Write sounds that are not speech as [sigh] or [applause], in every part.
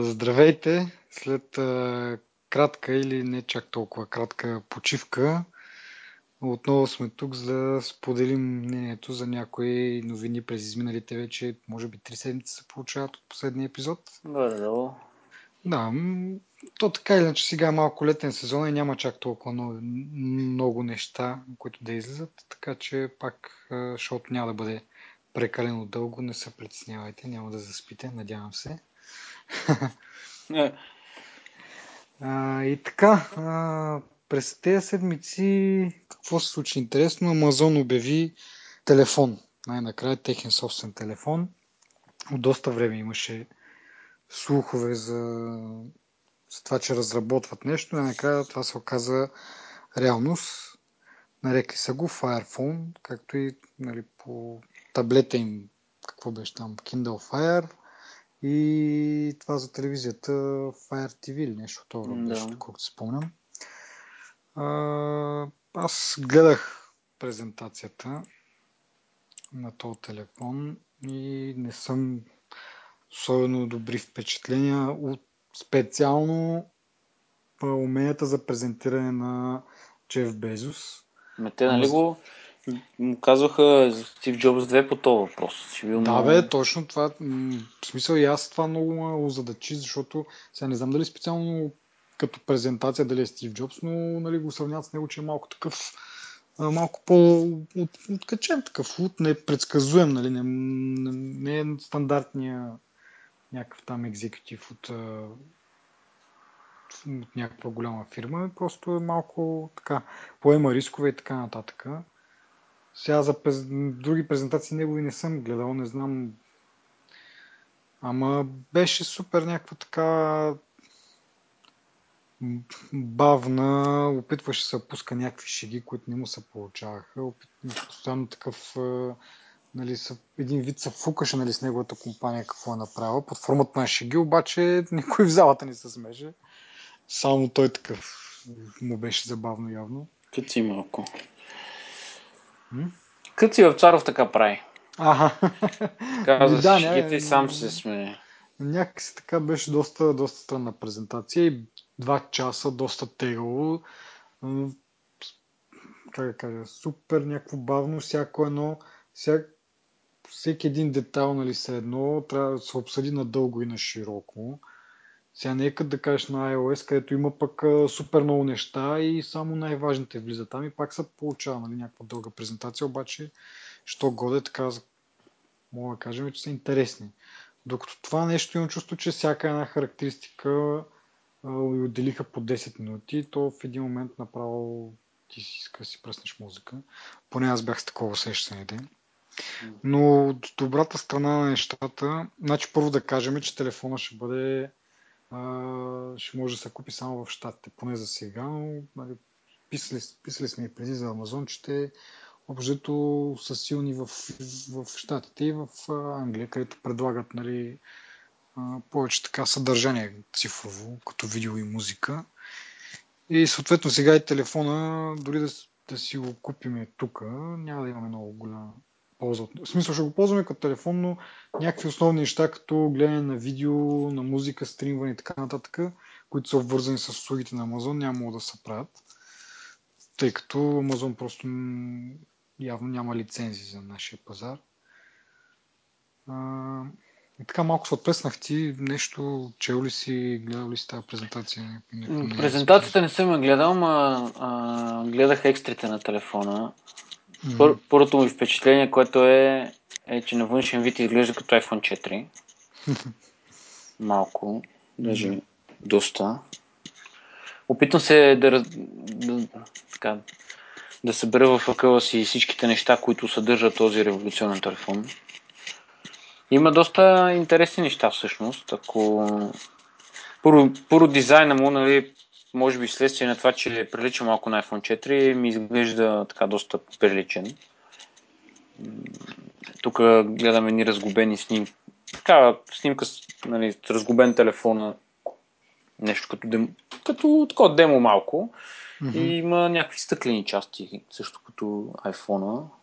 Здравейте! След кратка или не чак толкова кратка почивка, отново сме тук за да споделим мнението за някои новини през изминалите вече, може би три седмици се получават от последния епизод. Горе-долу. Да, то така или иначе сега е малко летен сезон и няма чак толкова много, много неща, които да излизат, така че пак шоуто няма да бъде прекалено дълго, не се притеснявайте, няма да заспите, надявам се. Не. А, и така, а, през тези седмици какво се случи интересно? Амазон обяви телефон. Най-накрая техен собствен телефон. От доста време имаше слухове за, за това, че разработват нещо. И накрая това се оказа реалност. Нарекли са го Fire Phone, както и нали, по таблета им, какво беше там, Kindle Fire и това за телевизията Fire TV или нещо това Да. беше, колкото се спомням. А, аз гледах презентацията на този телефон и не съм особено добри впечатления от специално уменията за презентиране на Джеф Безос. Ме те, нали го му казваха Стив Джобс 2 по този въпрос. Ще бил Да, бе, точно това. В смисъл и аз това много ме озадачи, защото сега не знам дали специално като презентация дали е Стив Джобс, но нали, го сравняват с него, че е малко такъв малко по-откачен такъв, от непредсказуем, нали, не, не, не е стандартния някакъв там екзекутив от, от някаква голяма фирма, просто е малко така, поема рискове и така нататък. Сега за през... други презентации негови не съм гледал, не знам. Ама беше супер някаква така бавна, опитваше се да пуска някакви шеги, които не му се получаваха. Опит... Постоянно такъв а, нали, са, един вид се фукаше нали, с неговата компания какво е направила. Под формата на шеги, обаче никой в залата не се смеше. Само той такъв му беше забавно явно. Къци малко. М? Къци Вапцаров така прави. Ага. Каза Да, да, шегите и сам се смее. Някакси така беше доста, доста странна презентация и два часа, доста тегаво. М, Как да кажа, супер някакво бавно, всяко едно, всяк, всеки един детайл, нали, се едно, трябва да се обсъди надълго и на широко. Сега не е като да кажеш на iOS, където има пък а, супер много неща и само най-важните влизат там и пак се получава нали, някаква дълга презентация, обаче, що годе така, мога да кажем, че са интересни. Докато това нещо имам чувство, че всяка една характеристика а, отделиха по 10 минути, то в един момент направо ти си иска да си пръснеш музика. Поне аз бях с такова усещане ден. Но добрата страна на нещата, значи първо да кажем, че телефона ще бъде ще може да се купи само в Штатите, поне за сега, нали, писали, писали сме и преди за Амазон, че те обжето са силни в, в Штатите и в Англия, където предлагат нали, повече така съдържание цифрово, като видео и музика. И съответно сега и телефона, дори да, да си го купиме тук, няма да имаме много голяма полза. от- В смисъл ще го ползваме като телефон, но някакви основни неща, като гледане на видео, на музика, стримване и така нататък, които са обвързани с услугите на Амазон, няма да се правят. Тъй като Амазон просто явно няма лицензии за нашия пазар. А, и така малко се отплеснах ти. Нещо, чел ли си, гледал ли си тази презентация? Някой не- Презентацията не съм я гледал, а, гледах екстрите на телефона. Пър, първото ми впечатление, което е, е, че на външен вид изглежда като iPhone 4. [laughs] Малко, даже доста. Опитвам се да, раз- да, така, да събера в акъла си всичките неща, които съдържа този революционен телефон. Има доста интересни неща всъщност. Ако... Първо, първо дизайна му, нали, може би вследствие на това, че прилича малко на iPhone 4, ми изглежда така доста приличен. Тук гледаме ни разгубени снимки. Така, снимка с, нали, разгубен телефона. Нещо като, дем... като такова демо малко. Мгм. И има някакви стъклени части, също като iPhone-а.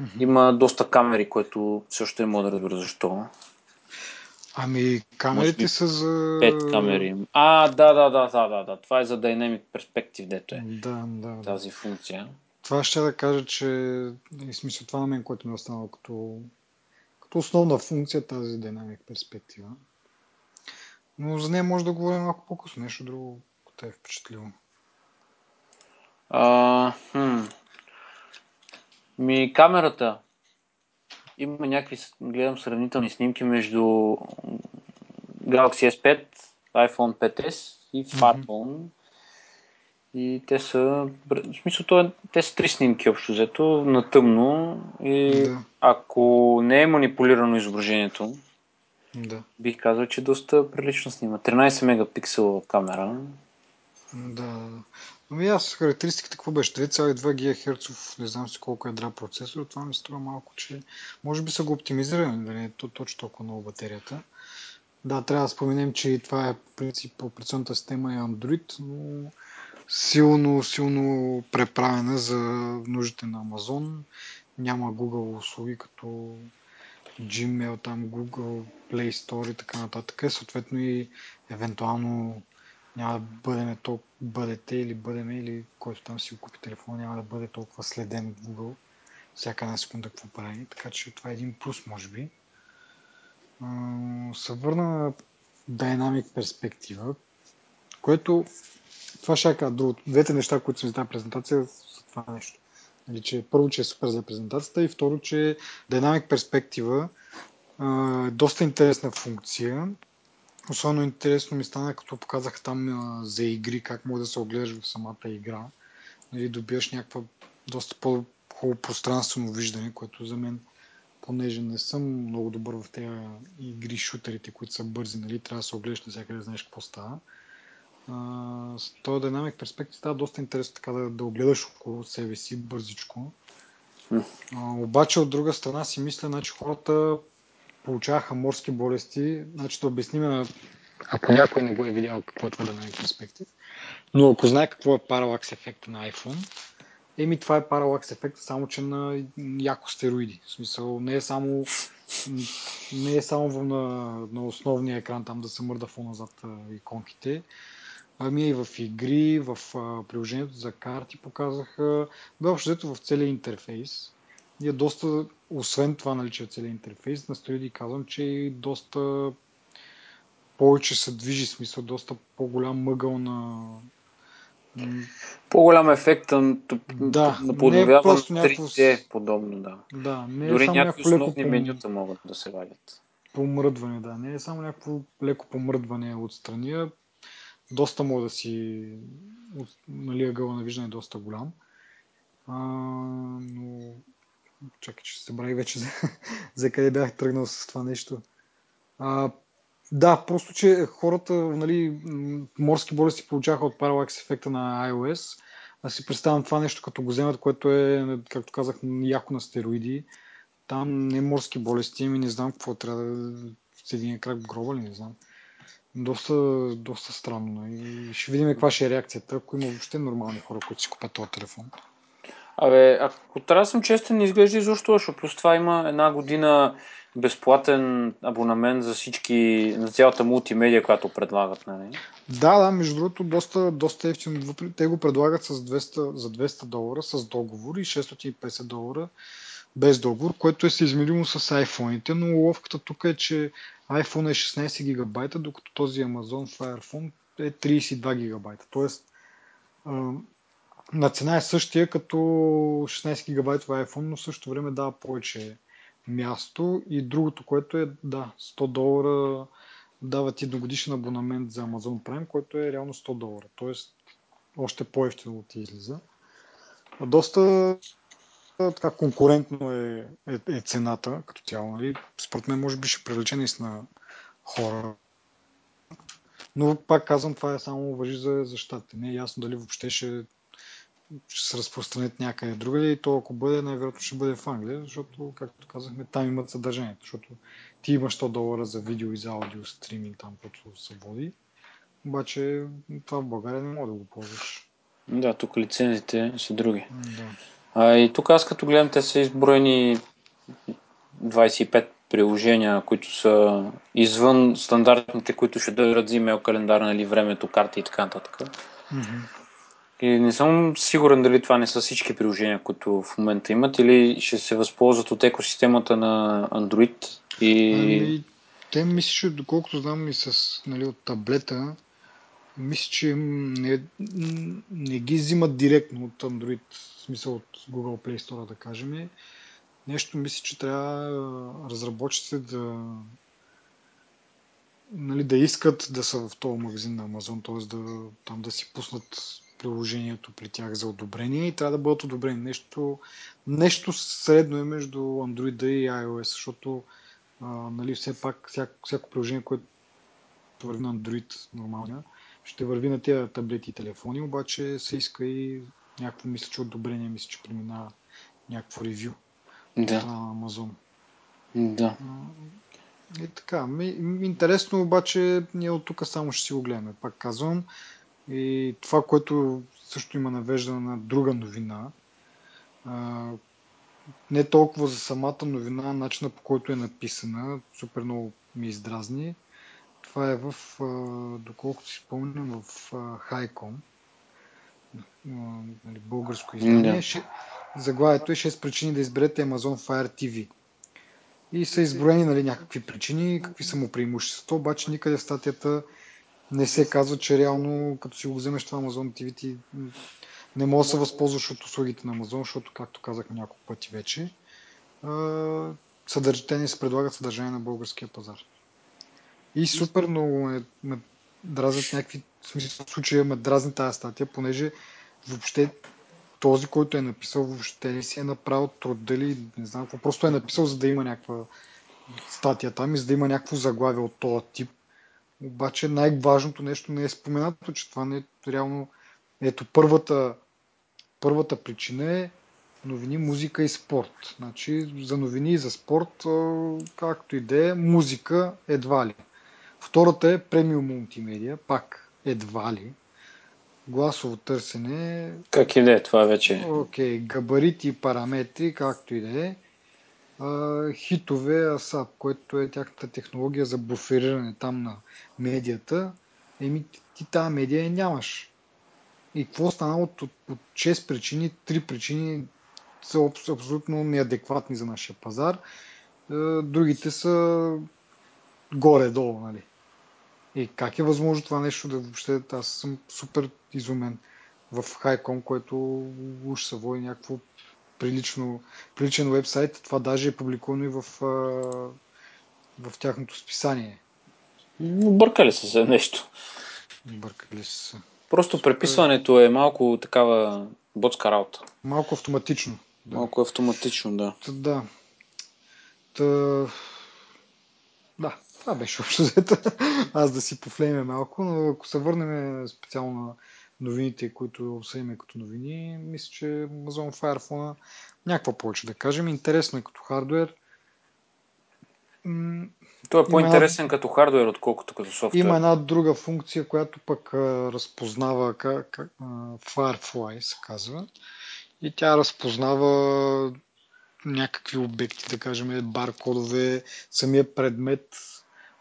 Mm-hmm. Има доста камери, което също не мога да разбера защо. Ами, камерите са за... Пет камери. А, да, да, да, да, да, да. Това е за Dynamic Perspective, дето е. Да, да. Тази функция. Това ще да кажа, че в смисъл това на мен, което ми е останало като, като основна функция тази Dynamic перспектива. Но за нея може да говорим малко по-късно. Нещо друго, което е впечатлило. А, хм. Ми камерата. Има някакви, гледам сравнителни снимки между Galaxy S5, iPhone 5s и Farphone. Mm-hmm. И те са, в смисъл, е, те са три снимки общо взето, на тъмно. И да. ако не е манипулирано изображението, да. бих казал, че доста прилично снима. 13 мегапиксела камера. Да. Ами аз характеристиката какво беше? 2,2 ГГц, не знам си колко ядра процесор, това ми струва малко, че може би са го оптимизирали, да не е точно толкова много батерията. Да, трябва да споменем, че това е принцип операционната система е Android, но силно, силно преправена за нуждите на Amazon. Няма Google услуги като Gmail, там Google Play Store и така нататък. Съответно и евентуално няма да бъдем толкова, бъдете или бъдем или който там си купи телефон, няма да бъде толкова следен от Google всяка една секунда какво прави. Така че това е един плюс, може би. Се върна на Dynamic перспектива, което това ще кажа другото. Двете неща, които съм за тази презентация са това нещо. Нали, че първо, че е супер за презентацията и второ, че Dynamic перспектива е доста интересна функция. Особено интересно ми стана, като показаха там а, за игри, как може да се огледаш в самата игра. Нали, добиваш някаква доста по-хубаво пространствено виждане, което за мен, понеже не съм много добър в тези игри, шутерите, които са бързи, нали, трябва да се огледаш навсякъде да знаеш какво става с този динамик перспектив става доста интересно така да, да огледаш около себе си бързичко. А, обаче от друга страна си мисля, значи хората получаваха морски болести. Значи да обясним, ако някой не го е видял какво е това динамик перспектив. Но ако знае какво е паралакс ефекта на iPhone, еми това е паралакс ефект, само че на яко стероиди. В смисъл не е само не е само на, на основния екран там да се мърда фона зад иконките, Ами и в игри, в приложението за карти показаха, бе общо в целия интерфейс. И е доста, освен това наличие целият интерфейс, на стоиди казвам, че и доста повече се движи, смисъл, доста по-голям мъгъл на... По-голям ефект на, да, на подновяване на 3D, подобно, да. Да, не е Дори само някакви основни леко менюта могат да се вадят. Помръдване, да. Не е само някакво леко помръдване отстрани, доста може да си, нали, ъгъла на виждане е доста голям. А, но чакай, че се брави вече за, [laughs] за къде бях тръгнал с това нещо. А, да, просто, че хората, нали, морски болести получаха от паралакс ефекта на iOS. Аз си представям това нещо, като го вземат, което е, както казах, яко на стероиди. Там не морски болести, ами не знам какво трябва да... С един крак гроба ли, не знам доста, доста странно. И ще видим каква ще е реакцията, ако има въобще нормални хора, които си купят този телефон. Абе, ако трябва да съм честен, не изглежда изобщо лошо. Плюс това има една година безплатен абонамент за всички, за цялата мултимедия, която предлагат. Нали? Да, да, между другото, доста, доста ефтино. Те го предлагат с 200, за 200 долара с договор и 650 долара без договор, което е съизмеримо с iPhone-ите, но ловката тук е, че iPhone е 16 гигабайта, докато този Amazon Fire Phone е 32 гигабайта. Тоест, на цена е същия като 16 гигабайтова iPhone, но в същото време дава повече място. И другото, което е, да, 100 долара дава ти едногодишен абонамент за Amazon Prime, който е реално 100 долара. Тоест, още по-ефтино ти излиза. Доста така конкурентно е, е, е цената като цяло. Нали? Според мен може би ще привлече наистина хора. Но пак казвам, това е само въжи за, за щатите. Не е ясно дали въобще ще, ще се разпространят някъде другаде и то ако бъде, най-вероятно ще бъде в Англия, защото, както казахме, там имат съдържанието, защото ти имаш 100 долара за видео и за аудио стриминг там, което се води, обаче това в България не може да го ползваш. Да, тук лицензите са други. Да. А, и тук аз като гледам, те са изброени 25 приложения, които са извън стандартните, които ще дадат за имейл календар, нали, времето, карти и така нататък. Мгм. И не съм сигурен дали това не са всички приложения, които в момента имат, или ще се възползват от екосистемата на Android и... Ами, те мисля, че доколкото знам и с, нали, от таблета, мисля, че не, не ги взимат директно от Android, в смисъл от Google Play Store, да кажем. Нещо мисля, че трябва разработчиците да нали, да искат да са в този магазин на Amazon, т.е. Да, там да си пуснат приложението при тях за одобрение и трябва да бъдат одобрени. Нещо, нещо средно е между Android и iOS, защото а, нали, все пак всяко, всяко приложение, което върви на Android нормалния, ще върви на тези таблети и телефони, обаче се иска и някакво, мисля, че одобрение, мисля, че преминава някакво ревю от Да, на Amazon. да. И така, ми, интересно обаче ние от тук само ще си го гледаме, пак казвам. И това, което също има навеждане на друга новина, не толкова за самата новина, начина по който е написана, супер много ми издразни. Това е в, доколкото си спомням, в а, нали, българско издание. Да. Ше- Заглавието е 6 причини да изберете Amazon Fire TV. И са изброени нали, някакви причини, какви са му преимуществата, обаче никъде в статията не се казва, че реално, като си го вземеш това Amazon TV, ти не можеш да се възползваш от услугите на Amazon, защото, както казах няколко пъти вече, съдърж... те не се предлагат съдържание на българския пазар. И супер много ме, ме дразнят някакви, в смисъл случая ме дразни тази статия, понеже въобще този, който е написал, въобще не си е направил труд, дали не знам какво, просто е написал, за да има някаква статия там и за да има някакво заглавие от този тип. Обаче най-важното нещо не е споменато, че това не е реално... Ето първата, първата причина е новини, музика и спорт. Значи за новини и за спорт, както и да е, музика едва ли. Втората е премиум мултимедия, пак едва ли. Гласово търсене, Как и да е, това вече. окей, габарити и параметри, както и да е. Хитове ASAP, което е тяхната технология за буфериране там на медията. Еми, ти, тази медия я нямаш. И какво стана от, от, от 6 причини? 3 причини са абс- абсолютно неадекватни за нашия пазар. Е, Другите са горе-долу, нали? И как е възможно това нещо да въобще... Аз съм супер изумен в Хайком, което уж се води някакво прилично, приличен вебсайт. Това даже е публикувано и в, в тяхното списание. Бъркали са се нещо. Бъркали са. Просто преписването е малко такава ботска работа. Малко автоматично. Да. Малко автоматично, да. Та, да. Та... Да, това беше общо взето. [laughs] Аз да си пофлеме малко, но ако се върнем специално на новините, които обсъдиме като новини, мисля, че Amazon Fire Phone някаква повече да кажем. Интересно е като хардвер. Той е по-интересен като хардвер, отколкото като софтуер. Има една друга функция, която пък а, разпознава как, как, а, Firefly се казва. И тя разпознава някакви обекти, да кажем баркодове, самия предмет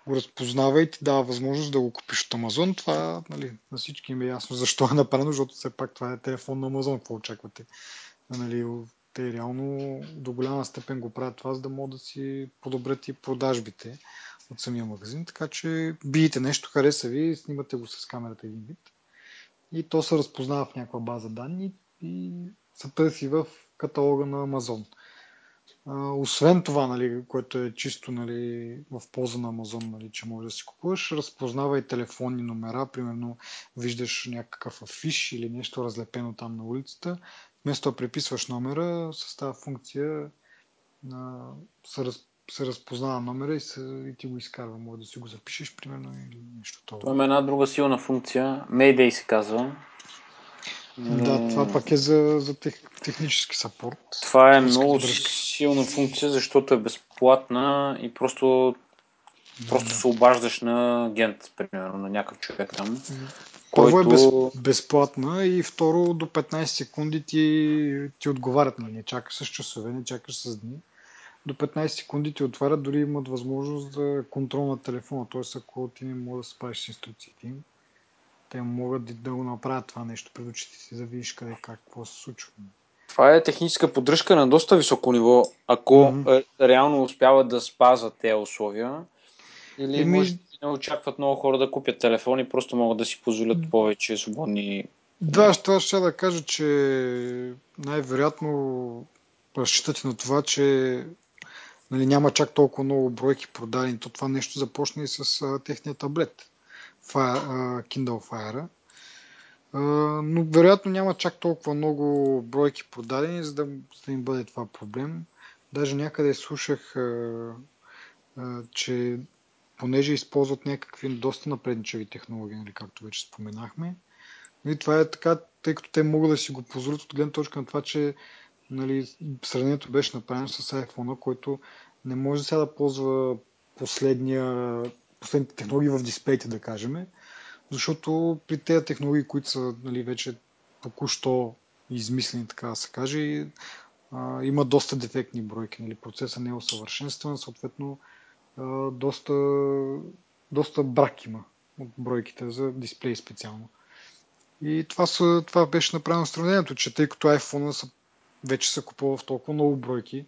го разпознава и ти дава възможност да го купиш от Амазон. Това нали, на всички им е ясно защо е направено, защото все пак това е телефон на Амазон. Какво очаквате? Нали, те реално до голяма степен го правят това, за да могат да си подобрят и продажбите от самия магазин. Така че биете нещо, хареса ви, снимате го с камерата един вид и то се разпознава в някаква база данни и се търси в каталога на Амазон. А, освен това, нали, което е чисто нали, в полза на Амазон, нали, че можеш да си купуваш, разпознава и телефонни номера. Примерно виждаш някакъв афиш или нещо разлепено там на улицата. Вместо да преписваш номера, с тази функция а, се, раз, се разпознава номера и, се, и ти го изкарва. Може да си го запишеш, примерно, или нещо Това това. има една друга силна функция. Mayday се казва. Да, това пък е за, за тех, технически сапорт. Това е много дръжка. силна функция, защото е безплатна и просто Просто се обаждаш на агент, примерно, на някакъв човек там. Първо който... е без, безплатна и второ до 15 секунди ти, ти отговарят. Нали? Не чакаш с часове, не чакаш с дни. До 15 секунди ти отварят, дори имат възможност за контрол на телефона. Т.е. ако ти не можеш да спазиш с инструкциите им, те могат да го направят това нещо пред очите си, да видиш къде как, какво се случва. Това е техническа поддръжка на доста високо ниво, ако mm-hmm. реално успяват да спазват тези условия. Или Еми... може не очакват много хора да купят телефони, просто могат да си позволят повече свободни. Да, това ще да кажа, че най-вероятно разчитате на това, че нали, няма чак толкова много бройки продадени. То това нещо започне и с а, техния таблет, Kindle Fire. Но вероятно няма чак толкова много бройки продадени, за да, за да им бъде това проблем. Даже някъде слушах, че понеже използват някакви доста напредничави технологии, нали, както вече споменахме. И това е така, тъй като те могат да си го позволят от гледна точка на това, че нали, сравнението беше направено с iPhone, който не може сега да ползва последния, последните технологии в дисплеите, да кажем, защото при тези технологии, които са нали, вече току-що измислени, така да се каже, има доста дефектни бройки. Нали, процесът не е усъвършенстван, съответно доста, доста брак има от бройките за дисплей специално. И това, са, това беше направено сравнението, че тъй като iPhone са, вече се купува в толкова много бройки,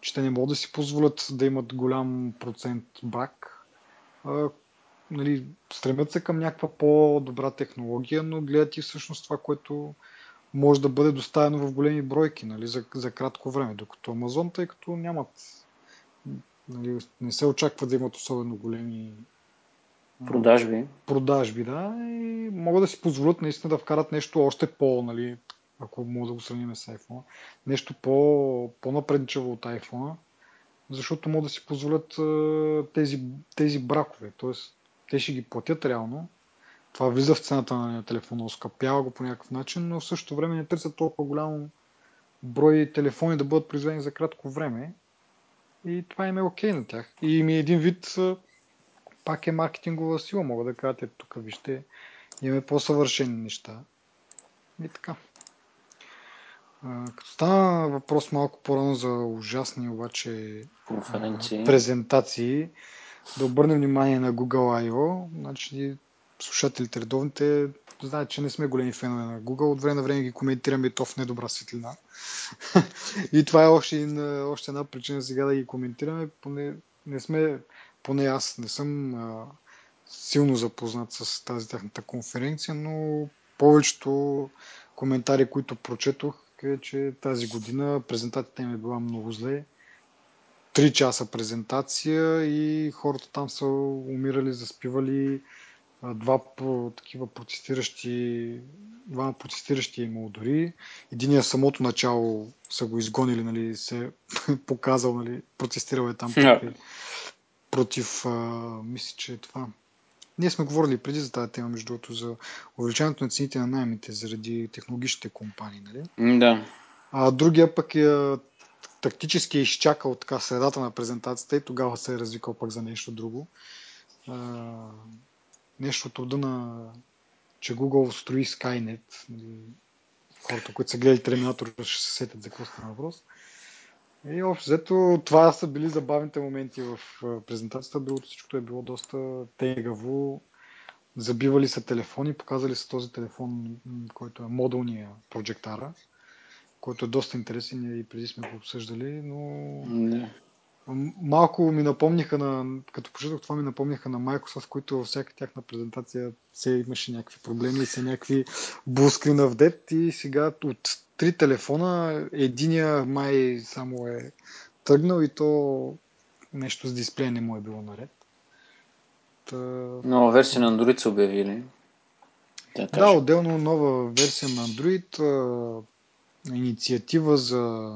че те не могат да си позволят да имат голям процент брак. А, нали, стремят се към някаква по-добра технология, но гледат и всъщност това, което може да бъде доставено в големи бройки нали, за, за кратко време, докато Amazon, тъй като нямат Нали, не се очаква да имат особено големи продажби. Продажби, да. И могат да си позволят наистина да вкарат нещо още по, нали, ако мога да го сравним с iPhone, нещо по, по-напредничаво от iPhone, защото могат да си позволят тези, тези бракове. Тоест, те ще ги платят реално. Това влиза в цената на телефона, оскъпява го по някакъв начин, но в същото време не търсят толкова голям брой телефони да бъдат произведени за кратко време и това им е окей на тях. И ми е един вид пак е маркетингова сила, мога да кажа, тук вижте, имаме по-съвършени неща. И така. А, като стана въпрос малко по-рано за ужасни обаче Конференции. презентации, да обърнем внимание на Google I.O. Значи, слушателите редовните знаят, че не сме големи фенове на Google. От време на време ги коментираме и то в недобра светлина. [laughs] и това е още, една, още една причина сега да ги коментираме. Поне, не сме, поне аз не съм а, силно запознат с тази тяхната конференция, но повечето коментари, които прочетох, е, че тази година презентацията им е била много зле. Три часа презентация и хората там са умирали, заспивали, два такива протестиращи, два протестиращи е имало дори. Единия самото начало са го изгонили, нали, се [laughs] показал, нали, протестирал е там против, против а, мисля, че е това. Ние сме говорили преди за тази тема, между другото, за увеличаването на цените на найемите заради технологичните компании, нали? Да. А другия пък е тактически е изчакал така средата на презентацията и тогава се е развикал пък за нещо друго. А, нещо от рода на че Google строи Skynet. Нали, хората, които са гледали Терминатор, ще се сетят за какво става въпрос. И общо взето това са били забавните моменти в презентацията, другото всичкото е било доста тегаво. Забивали са телефони, показали са този телефон, който е модулния прожектара, който е доста интересен и преди сме го обсъждали, но Не. Малко ми напомниха на, като прочетох това ми напомниха на Microsoft, които във всяка тяхна презентация се имаше някакви проблеми и се някакви блускри на вдет и сега от три телефона единия май само е тръгнал и то нещо с дисплея не му е било наред. Та... Нова версия на Android са обявили. Да, да, отделно нова версия на Android, инициатива за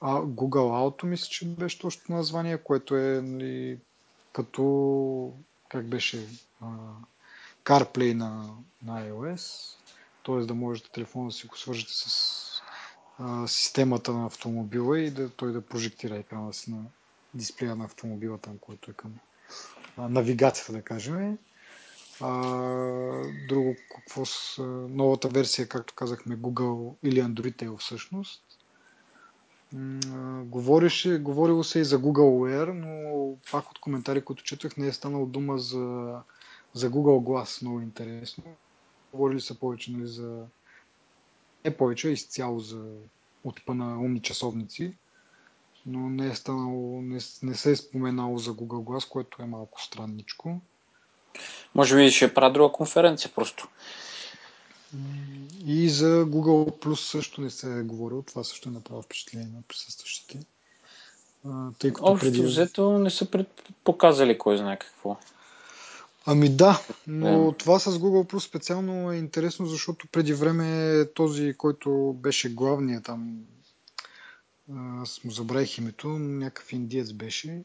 а, Google Auto, мисля, че беше точно название, което е нали, като, как беше, а, CarPlay на, на iOS, т.е. да можете телефона да си го свържете с а, системата на автомобила и да той да прожектира екрана си на дисплея на автомобила там, който е към а, навигацията, да кажем. А, друго, какво с новата версия, както казахме, Google или Android е всъщност. Говореше, говорило се и за Google Wear, но пак от коментари, които четох, не е станало дума за, за Google Glass. Много интересно. Говорили са повече нали, за... Не повече, изцяло за отпа на умни часовници, но не е станало, не, не се е споменало за Google Glass, което е малко странничко. Може би ще правя друга конференция просто. И за Google Plus също не се е говорило. Това също е направо впечатление на присъстващите. Тъй като Общо преди... взето не са пред... показали кой знае какво. Ами да, но yeah. това с Google Plus специално е интересно, защото преди време този, който беше главният там, аз му забравих името, някакъв индиец беше,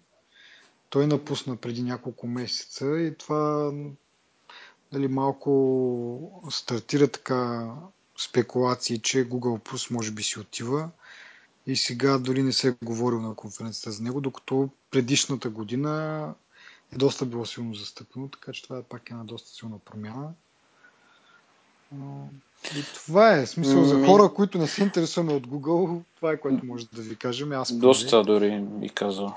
той напусна преди няколко месеца и това дали, малко стартира така спекулации, че Google Plus може би си отива и сега дори не се е говорил на конференцията за него, докато предишната година е доста било силно застъпено, така че това е пак една доста силна промяна. И това е смисъл за хора, които не се интересуваме от Google, това е което може да ви кажем. Аз доста дори би казал.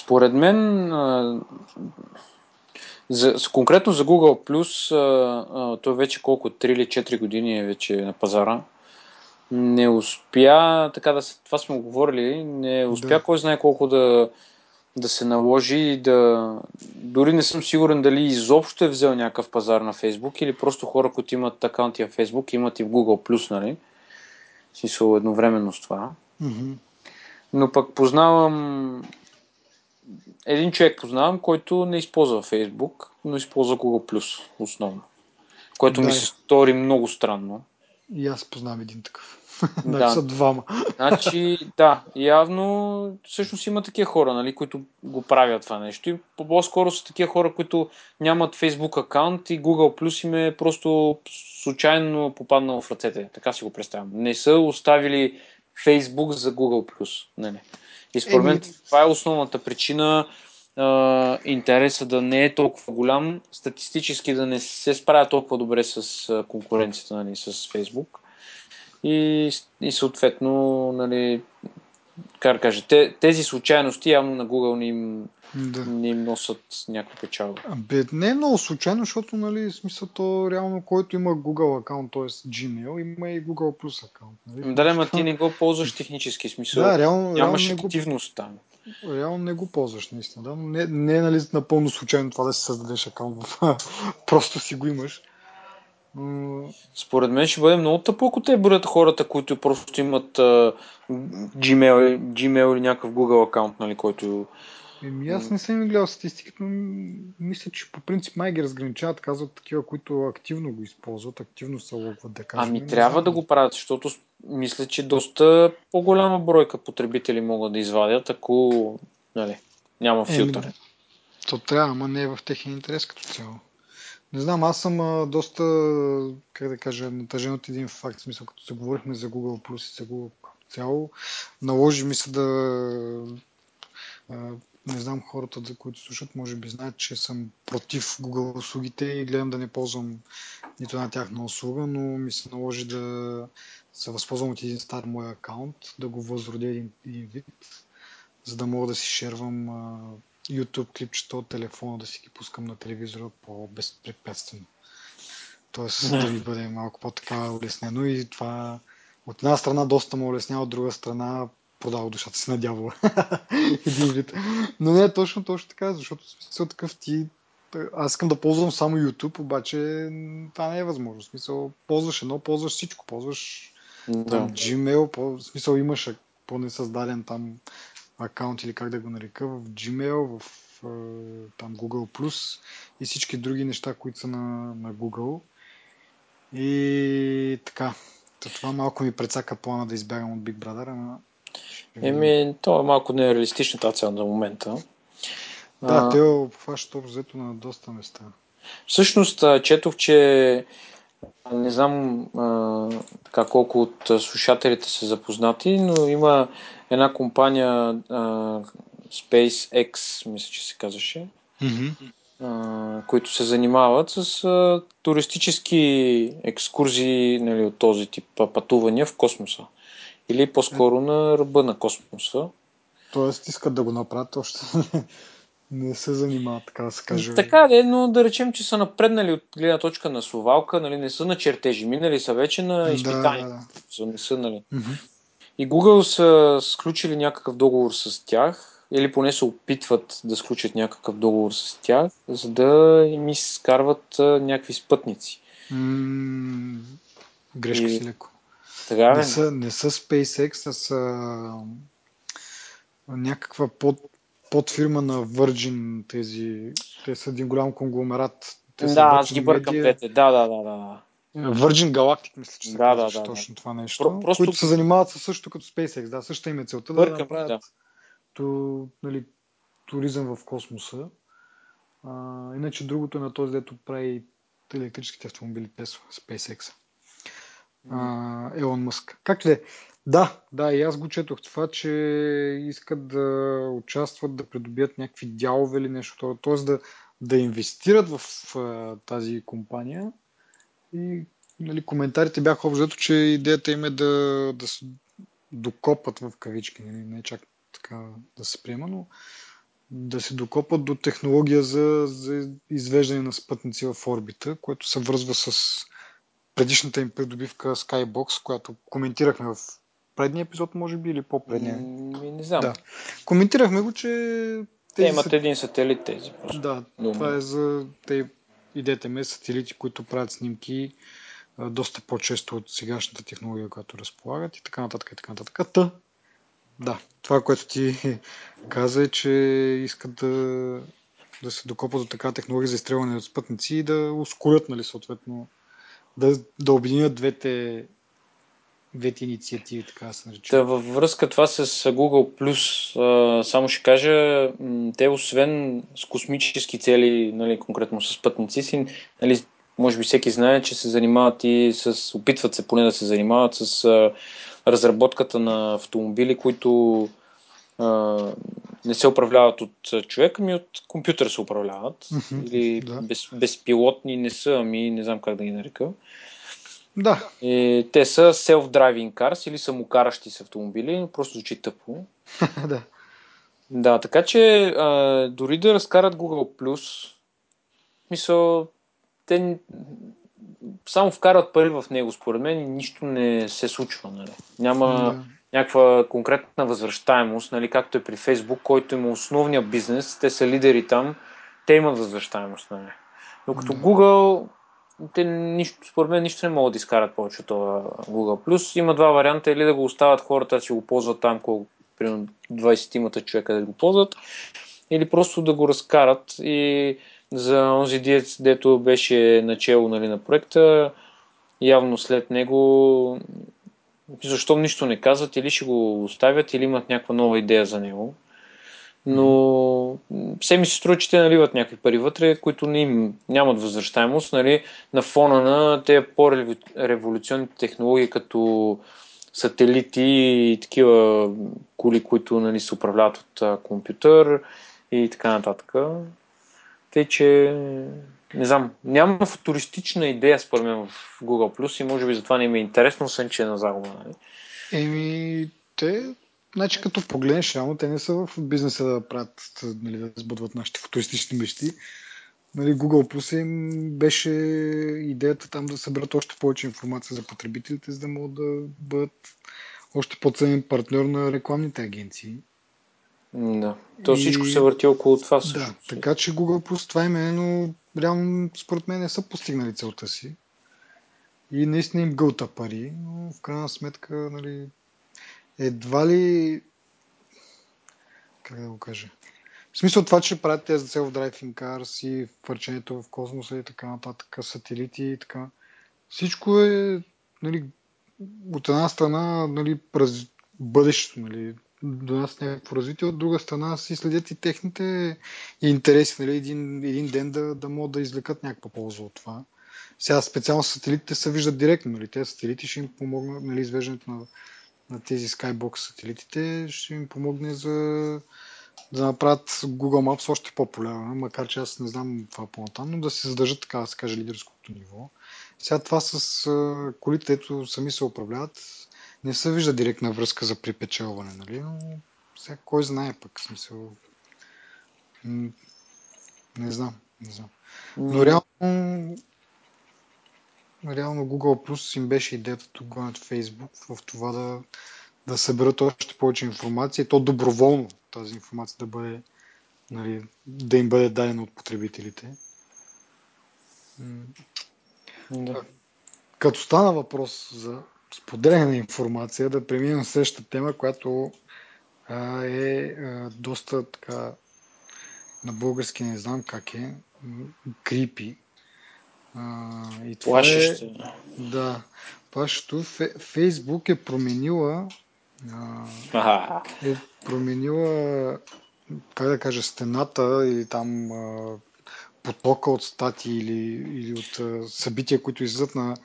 Според мен, за, конкретно за Google Plus, той вече колко, 3 или 4 години е вече на пазара. Не успя, така да се, това сме говорили, не успя да. кой знае колко да, да се наложи и да... Дори не съм сигурен дали изобщо е взел някакъв пазар на Facebook или просто хора, които имат акаунти в Facebook, имат и в Google+, нали? В смисъл едновременно с това. Mm-hmm. Но пък познавам един човек познавам, който не използва Facebook, но използва Google+, основно. Което да, ми се стори много странно. И аз познавам един такъв. [laughs] да. са двама. Значи, да, явно всъщност има такива хора, нали, които го правят това нещо. И по-скоро са такива хора, които нямат Facebook акаунт и Google Plus им е просто случайно попаднало в ръцете. Така си го представям. Не са оставили Facebook за Google Plus. Не, не. И според мен това е основната причина а, интереса да не е толкова голям, статистически да не се справя толкова добре с конкуренцията нали, с Facebook. И, и съответно, нали, как да кажа, те, тези случайности явно на Google не им, да. не им носят някаква печалба. Бе, не е много случайно, защото, нали, смисъл то реално, който има Google аккаунт, т.е. Gmail, има и Google Plus аккаунт. Нали? Да, ма ти не го ползваш технически смисъл. Да, реално, Нямаш реално активност там. Реално не го ползваш, наистина. Да? Но не, не е нали, напълно случайно това да си създадеш аккаунт. [laughs] Просто си го имаш. Според мен ще бъде много тъпо, ако те бъдат хората, които просто имат uh, Gmail, Gmail или някакъв Google аккаунт, нали, който... Еми, аз не съм гледал статистиката, но мисля, че по принцип май ги разграничават, казват такива, които активно го използват, активно се логват, да кажем. Ами трябва да го правят, защото мисля, че доста по-голяма бройка потребители могат да извадят, ако нали, няма филтър. Еми, то трябва, ама не е в техния интерес като цяло. Не знам, аз съм а, доста, как да кажа, натъжен от един факт, смисъл, като се говорихме за Google Plus и за Google цяло, наложи ми се да а, не знам хората, за които слушат, може би знаят, че съм против Google услугите и гледам да не ползвам нито една тяхна услуга, но ми се наложи да се възползвам от един стар мой акаунт, да го възродя един, един вид, за да мога да си шервам а, YouTube клипчета от телефона да си ги пускам на телевизора по-безпрепятствено. Тоест да ми бъде малко по-така улеснено и това от една страна доста му улеснява, от друга страна продава душата си на дявола. [laughs] Един вид. Но не е точно, точно така, защото смисъл такъв ти аз искам да ползвам само YouTube, обаче това не е възможно. В смисъл, ползваш едно, ползваш всичко, ползваш да. там, Gmail, по, в смисъл имаш поне създаден там акаунт или как да го нарека в Gmail, в там Google Plus и всички други неща, които са на, на Google. И така. Това малко ми прецака плана да избягам от Big Brother, ама... Еми, то е малко нереалистична цел за момента. Да, а... те обхващат обзето на доста места. Всъщност, четох, че не знам а, така колко от слушателите са запознати, но има една компания, а, SpaceX, мисля, че се казваше, Mm-hmm. а, които се занимават с а, туристически екскурзии нали, от този тип пътувания в космоса. Или по-скоро на ръба на космоса. Тоест искат да го направят още. [laughs] не се занимават, така да се каже. Така де, но да речем, че са напреднали от гледна точка на совалка, нали, не са на чертежи, минали са вече на изпитания. Да, да, Са- Не са, нали. Мгм. И Google са сключили някакъв договор с тях, или поне се опитват да сключат някакъв договор с тях, за да им изкарват някакви спътници. М, Грешка И- си леко. Така Не ли? са, не са SpaceX, а са някаква под, подфирма на Virgin. Тези, те са един голям конгломерат. Те Да, аз ги бъркам двете. Да, да, да, да. Virgin Galactic, мисля, че се Да, да, казваше да, да. точно това нещо. Про- просто- Които се занимават със също като SpaceX. Да, същата им е целта да Бъркам, направят да. ту, нали, туризъм в космоса. А, иначе другото е на този, дето прави електрическите автомобили Tesla, SpaceX. А, Елон Мъск. Как ли е? Да, да, и аз го четох това, че искат да участват, да придобият някакви дялове или нещо, т.е. да, да инвестират в а, тази компания. И нали, коментарите бяха обзето, че идеята им е да, да се докопат в кавички, нали, не чак така да се приема, но да се докопат до технология за, за извеждане на спътници в орбита, което се връзва с предишната им придобивка Skybox, която коментирахме в предния епизод, може би, или по-предния. М, Не знам. Да. Коментирахме го, че Те тези имат са- един сателит тези. Просто. Да, Но- това е за те, идеята ми е сателити, които правят снимки а, доста по-често от сегашната технология, която разполагат и така нататък и така нататък. Та, да, това, което ти [laughs] каза е, че искат да, да се докопат до такава технология за изстрелване от спътници и да ускорят, нали, съответно, да, да обединят двете, двете инициативи, така да се нарича. Та във връзка това с Google+, а, само ще кажа, те освен с космически цели, нали, конкретно с пътници си, нали, може би всеки знае, че се занимават и с, опитват се поне да се занимават с а, разработката на автомобили, които а, не се управляват от човек, ами от компютър се управляват. Мгм, Или да. без, безпилотни не са, ами не знам как да ги нарека. Да, И те са self-driving cars или самокаращи се автомобили, просто звучи тъпо. [laughs] да. Да, така че а, дори да разкарат Google+, мисъл, те само вкарат пари в него, според мен, и нищо не се случва. Нали. Няма Да. някаква конкретна възвръщаемост, нали, както е при Facebook, който има основния бизнес, те са лидери там, те имат възвръщаемост. Нали. Докато Да. Google, те нищо, според мен нищо не могат да изкарат повече от Google+. Има два варианта, или да го оставят хората да си го ползват там, колко примерно 20-тимата човека да го ползват, или просто да го разкарат и за онзи диец, дето беше начало нали, на проекта, явно след него защо нищо не казват, или ще го оставят, или имат някаква нова идея за него. Но все ми се струва, че те наливат някакви пари вътре, които не им, нямат възвръщаемост, нали, на фона на тези по-революционни технологии, като сателити и такива коли, които нали, се управляват от а, компютър и така нататък. Тъй, че не знам, няма футуристична идея според мен в Google+, и може би затова не ми е интересно, освен че е на загуба. Нали? Еми, те, значи като погледнеш, реално те не са в бизнеса да правят, нали, да сбъдват нашите футуристични мечти. Нали, Google Plus им беше идеята там да съберат още повече информация за потребителите, за да могат да бъдат още по-ценен партньор на рекламните агенции. Да. То И- всичко се върти около това Да, също. така че Google Plus това име, но реално според мен не са постигнали целта си. И наистина им гълта пари, но в крайна сметка, нали, едва ли как да го кажа? В смисъл това, че правят тези self-driving cars и върченето в космоса и така нататък, сателити и така. Всичко е нали, от една страна нали, през бъдещето, нали, до нас някакво развитие, от друга страна си следят и техните интереси, нали, един, един ден да, да могат да извлекат някаква полза от това. Сега специално сателитите се виждат директно, нали, тези сателити ще им помогнат, нали, извеждането на, на тези Skybox сателитите ще им помогне за да направят Google Maps още по-популярно, макар че аз не знам това по-натам, но да се задържат така да се каже лидерското ниво. Сега това с а, колите, ето сами се управляват, не се вижда директна връзка за припечелване, нали? но сега кой знае пък смисъл. Не знам, не знам. Но реално, реално Google Plus им беше идеята тук от Facebook в това да, да съберат още повече информация и то доброволно тази информация да бъде нали, да им бъде дадена от потребителите. Да. Като стана въпрос за споделяне на информация, да преминем на следващата тема, която а, е а, доста така на български не знам как е, крипи. А, и това Плашещо. Е, да, плашещо. Фейсбук е променила а, е променила как да кажа, стената или там а, потока от статии или, или от а, събития, които излизат на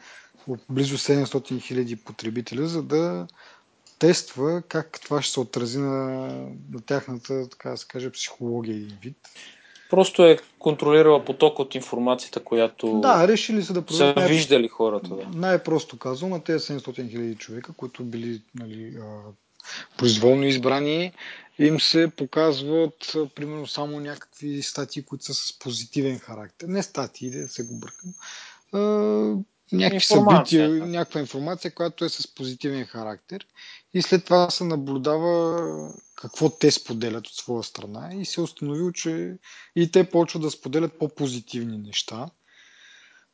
близо 700 хиляди потребителя, за да тества как това ще се отрази на, на тяхната, така да се каже, психология и вид. Просто е контролирала поток от информацията, която да, решили са да са най- виждали хората. Да. Най-просто казвам, на тези 700 хиляди човека, които били нали, произволно избрани, им се показват примерно само някакви статии, които са с позитивен характер. Не статии, да се го бъркам някакви събития, някаква информация, която е с позитивен характер. И след това се наблюдава какво те споделят от своя страна и се е установил, че и те почват да споделят по-позитивни неща.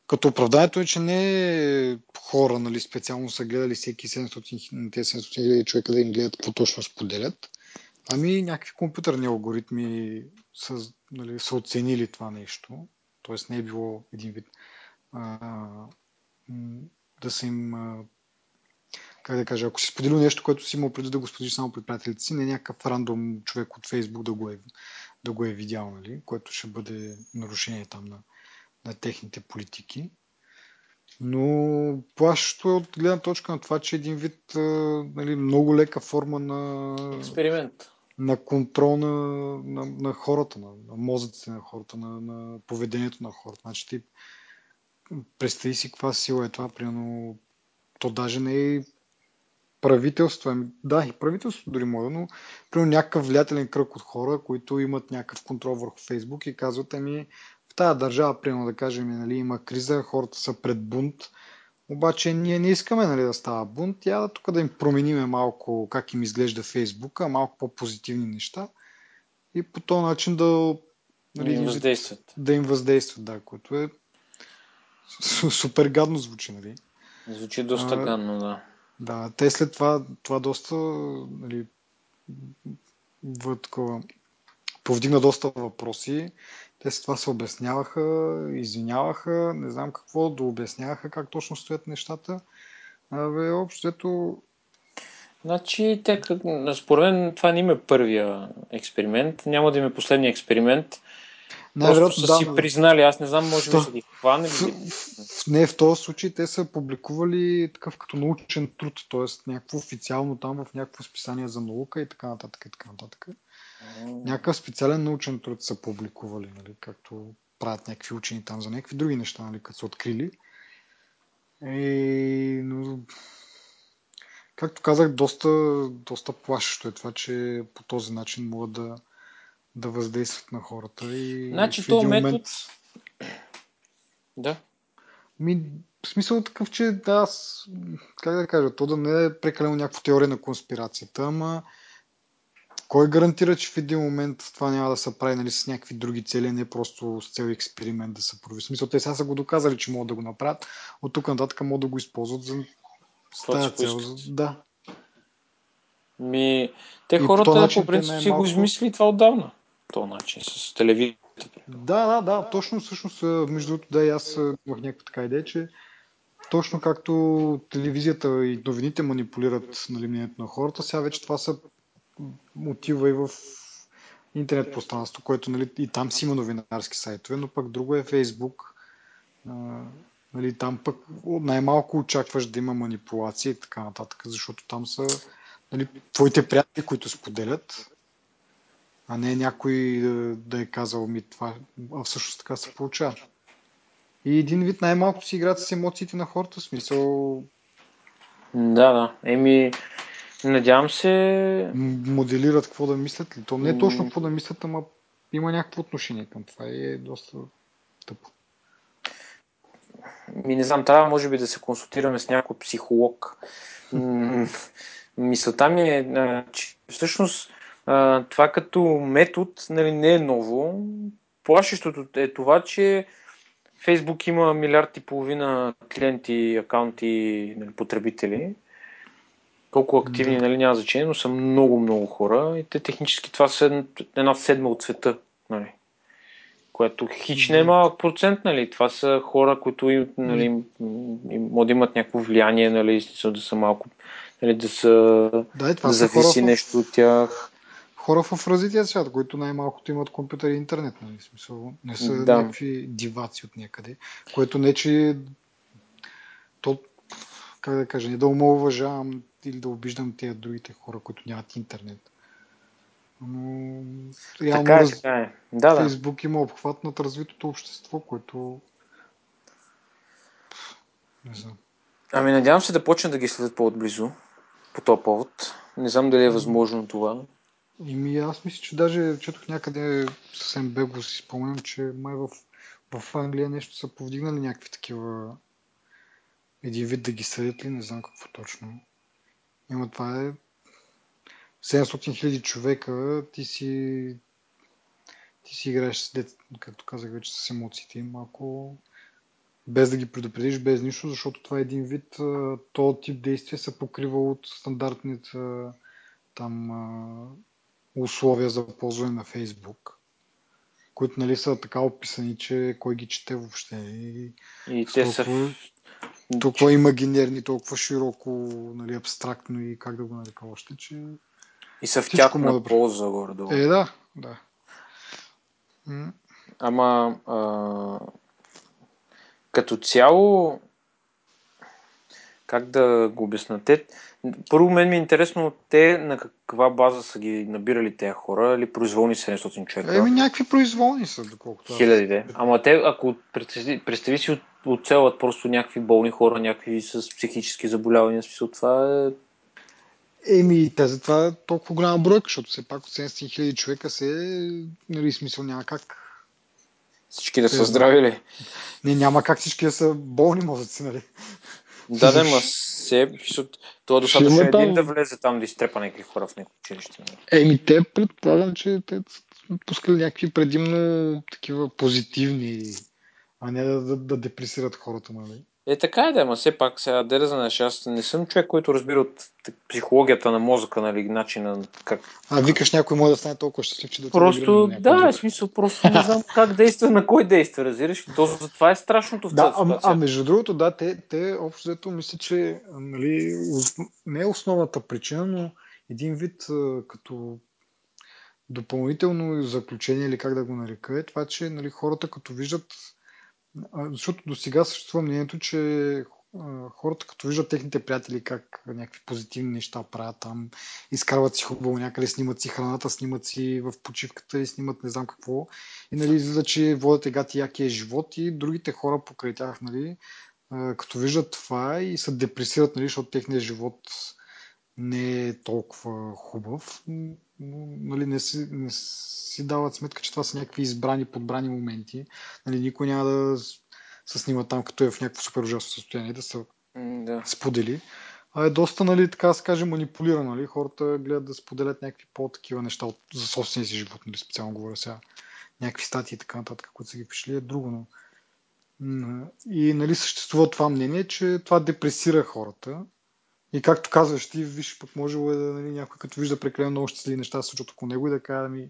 Като оправданието е, че не хора нали, специално са гледали всеки 700, тези 700 хиляди човека да им гледат какво точно споделят, ами някакви компютърни алгоритми са, нали, са оценили това нещо. Тоест не е било един вид а, да са им как да кажа, ако си споделил нещо, което си имал преди да го споделиш само пред приятелите си, не някакъв рандом човек от Фейсбук да го е, да го е видял, нали? което ще бъде нарушение там на, на техните политики. Но плашещо е от гледна точка на това, че е един вид нали, много лека форма на... Експеримент. На контрол на, на, на хората, на, на мозъците на хората, на, на поведението на хората. Значи ти представи си каква сила е това, примерно, то даже не е правителство, ами, да, и правителство дори може, но примерно някакъв влиятелен кръг от хора, които имат някакъв контрол върху Фейсбук и казват, ами в тази държава, примерно да кажем, нали, има криза, хората са пред бунт, обаче ние не искаме нали, да става бунт, я да тук да им промениме малко как им изглежда Фейсбука, малко по-позитивни неща и по този начин да, нали, да им въздействат. Да им въздействат, да, което е супер гадно звучи, нали? Звучи доста а, гадно, да. Да, те след това, това доста, нали, в такова, повдигна доста въпроси. Те след това се обясняваха, извиняваха, не знам какво, да обясняваха как точно стоят нещата. Абе, общото... Значи, те, според мен това не има първия експеримент, няма да има последния експеримент. Са да, си признали, аз не знам, може би са ги хванали. Не, в този случай те са публикували такъв като научен труд, т.е. някакво официално там в някакво списание за наука и така нататък и така нататък. Mm. Някакъв специален научен труд са публикували, нали, както правят някакви учени там за някакви други неща, нали, като са открили. И, но, както казах, доста, доста плашещо е това, че по този начин могат да, да въздействат на хората. И значи, в този метод... Момент... Да. Ми, в смисъл такъв, че да, аз, как да кажа, то да не е прекалено някаква теория на конспирацията, ама кой гарантира, че в един момент това няма да се прави нали, с някакви други цели, не просто с цел експеримент да се прави. В смисъл, те сега са го доказали, че могат да го направят, от тук нататък могат да го използват за тази цел. Да. Ми, те и хората по, по принцип си го измисли това отдавна този начин, с телевизията. Да, да, да, точно всъщност, между другото, да, и аз имах някаква така идея, че точно както телевизията и новините манипулират нали, мнението на хората, сега вече това са мотива и в интернет пространство, което нали, и там си има новинарски сайтове, но пък друго е Фейсбук. Нали, там пък най-малко очакваш да има манипулация и така нататък, защото там са нали, твоите приятели, които споделят а не някой да, да е казал ми това, а всъщност така се получава. И един вид най-малко си играят с емоциите на хората, в смисъл... Да, да. Еми, надявам се... Моделират какво да мислят ли. То не е точно какво да мислят, ама има някакво отношение към това и е доста тъпо. Ми не знам, трябва може би да се консултираме с някой психолог. Мисълта ми е, че всъщност това като метод нали, не е ново. Плашещото е това, че Фейсбук има милиард и половина клиенти, акаунти, нали, потребители. Колко активни, нали, няма значение, но са много, много хора и те технически това са една седма от света. Нали което хич не е малък процент, нали? Това са хора, които нали, могат да имат някакво влияние, нали, да са малко, нали, да са, да, това да са зависи хора нещо от тях. Хора в развития свят, които най-малкото имат компютър и интернет, нали? Смисъл, не са Да. някакви диваци от някъде, което не че то, как да кажа, не да омалуважавам или да обиждам тези другите хора, които нямат интернет. Но реално Така е, раз... така е. Да, да. Фейсбук има обхват над развитото общество, което не знам. Ами надявам се да почнат да ги следят по-отблизо по този повод. Не знам дали е възможно това. Ими аз мисля, че даже четох някъде съвсем бегло си спомням, че май в, в Англия нещо са повдигнали някакви такива един вид да ги съдят ли, не знам какво точно. Има това е 700 хиляди човека, ти си ти си играеш с дет, както казах вече, с емоциите им, малко без да ги предупредиш, без нищо, защото това е един вид, този тип действие се покрива от стандартните там условия за ползване на Фейсбук, които нали са така описани, че кой ги чете въобще. И И те са... толкова, имагинерни, толкова широко, нали, абстрактно и как да го нарека още, че... И са в тяхна мога да- полза горе-долу. Е, да, да. Ама а, като цяло, как да го обясна? Те, първо мен ми е интересно те на каква база са ги набирали тези хора, или произволни 700 човека? Еми, някакви произволни са, доколкото. Хилядите. Ама те, ако представи, представи си от, оцелват просто някакви болни хора, някакви с психически заболявания, смисъл това е... Еми, те затова е толкова голяма бройка, защото все пак от 700 хиляди човека се, нали, смисъл няма как. Всички да са здрави ли? Не, няма как всички да са болни мозъци, нали? Да, да, ма се, защото това е достатъчно Ще има един там- да влезе там да изтрепа някакви хора в някакво училище. нали? Еми, те предполагам, че те пускали някакви предимно такива позитивни, а не да, да, да депресират хората, нали? Е, така е да, ама все пак сега да да знаеш, аз не съм човек, който разбира от психологията на мозъка, нали, начина как. А викаш някой може да стане толкова щастлив, че да Просто, да, е смисъл, просто не знам [laughs] как действа, на кой действа, разбираш? То, затова е страшното в Да, тази а, а ситуация. между другото, да, те, те общо взето мисля, че нали, не е основната причина, но един вид а, като допълнително заключение или как да го нарека е това, че нали, хората като виждат, а, защото до сега съществува мнението, че хората като виждат техните приятели как някакви позитивни неща правят там, изкарват си хубаво някъде, снимат си храната, снимат си в почивката и снимат не знам какво. И нали, излиза, че водят егати якия живот и другите хора покрай тях, нали, като виждат това и се депресират, нали, защото техният живот не е толкова хубав, но, нали, не, си, не си дават сметка, че това са някакви избрани, подбрани моменти. Нали, никой няма да се снима там, като е в някакво супер ужасно състояние, да се Да. сподели. А е доста, нали, така се каже, манипулирано. Нали? Хората гледат да споделят някакви по-такива неща от, за собствения си живот, нали, специално говоря сега. Някакви статии и така нататък, които са ги пишли, е друго. Но... И нали, съществува това мнение, че това депресира хората. И както казваш ти, виж, пък може е да нали, някой като вижда прекалено много щастливи неща се случват около него и да каже, ми,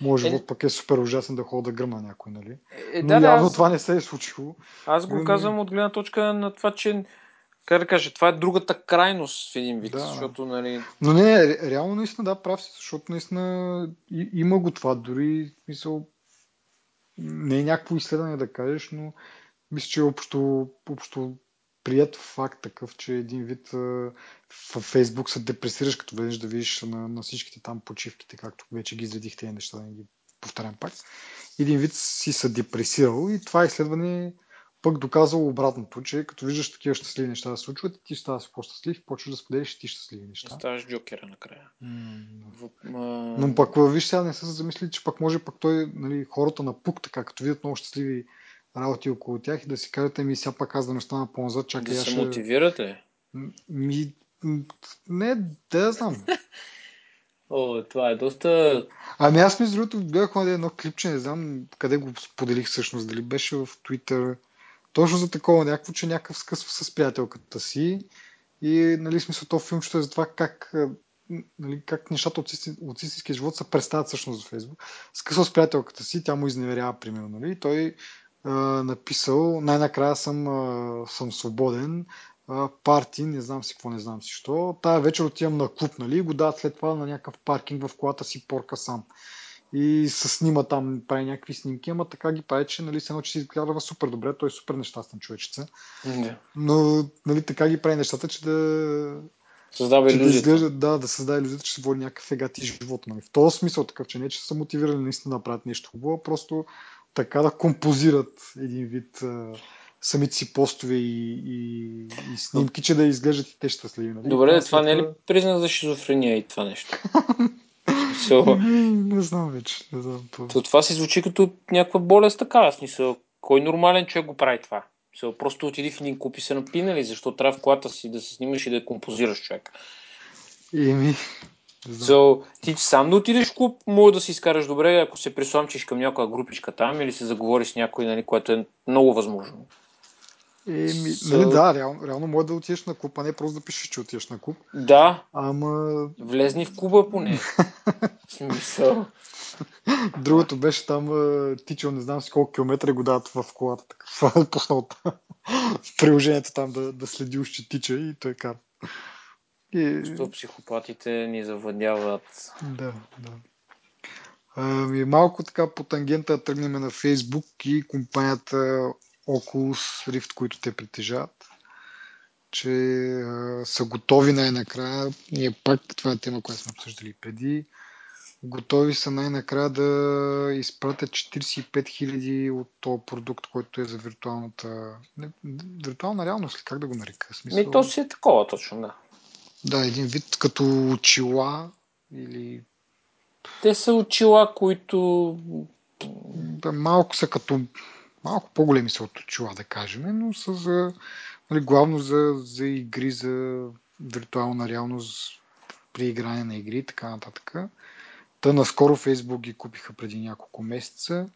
моят Е, живот пък е супер ужасен да ходя да гръмна някой, нали? Е, Но да, явно аз, това не се е случило. аз го Ами- казвам от гледна точка на това, че как да кажа, това е другата крайност в един вид, Да. защото, нали, Но не, ре- реално наистина да, прав си, защото наистина и- има го това, дори в смисъл не е някакво изследване да кажеш, но мисля, че общо, общо прият факт такъв, че един вид в Фейсбук се депресираш, като веднъж да видиш на, на всичките там почивките, както вече ги изредих тези неща, да не ги повтарям пак. Един вид си се депресирал и това изследване пък доказало обратното, че като виждаш такива щастливи неща да се случват, ти ставаш по-щастлив, почваш да споделиш ти щастливи неща. Ставаш джокера накрая. Mm, В, а... Но пък виж сега не са се замисли, че пък може пък той, нали, хората на пук, така, като видят много щастливи работи около тях и да си кажат, ми сега пак аз да не стана по-назад, чакай. Да се ще... мотивирате? Ми, не, да знам. [laughs] О, това е доста... Ами аз между другото гледах едно клипче, не знам къде го споделих всъщност, дали беше в Twitter, точно за такова някакво, че някакъв скъсва с приятелката си и нали смисъл то филмчето е за това как, нали, как нещата от, от истинския живот се представят всъщност в Фейсбук. Скъсва с приятелката си, тя му изневерява примерно, нали, и той а, написал, най-накрая съм, а, съм свободен, а, парти, не знам си какво, не знам си що. Тая вечер отивам на клуб, нали, и го дават след това на някакъв паркинг в колата си порка сам и се снима там, прави някакви снимки, ама така ги прави, че нали, се че си изглежда супер добре, той е супер нещастен човечеца. Yeah. Но нали, така ги прави нещата, че да... Създава че да, иллюзията. изглежда, да, да създава иллюзията, че се води някакъв егати живот. Нали. В този смисъл такъв, че не че са мотивирали наистина да правят нещо хубаво, просто така да композират един вид а, самите си постове и, и, и снимки, че да изглеждат и те щастливи. Нали. Добре, това не е ли признак за шизофрения и това нещо? [laughs] So, Ами, Не знам вече. Не знам. Това. то това си звучи като някаква болест такава. Смисъл, кой нормален човек го прави това? Смисъл, просто отиди в един куп и се напинали, защо трябва в колата си да се снимаш и да композираш човек. Еми, So, ти сам да отидеш в клуб, може да си изкараш добре, ако се присламчиш към някоя групичка там или се заговориш с някой, нали, което е много възможно. Еми, So- нали, да, реално, реално може да отидеш на клуб, а не просто да пишеш, че отиваш на клуб. Да, Ама влезни в клуба поне. [laughs] Смисъл. другото беше там тичал, не знам си колко километра го дават в колата, така, в, [laughs] пуснал в приложението там да, да следи че тича и той кара. И, Защо психопатите ни завладяват. да, да. Ами, малко така по тангента тръгнем на Фейсбук и компанията Oculus Rift, които те притежават, че а, са готови най-накрая. Ние пак, това е тема, която сме обсъждали преди, готови са най-накрая да изпратят 45 000 от този продукт, който е за виртуалната... Не, виртуална реалност? Как да го нарека? Смисъл... Ми, то си е такова точно, да. Да, един вид като очила или Те са очила, които... да, малко са като малко по-големи са от очила, да кажем, но са за, нали, главно за, за игри, за виртуална реалност при игране на игри и така нататък. Та наскоро Facebook ги купиха преди няколко месеца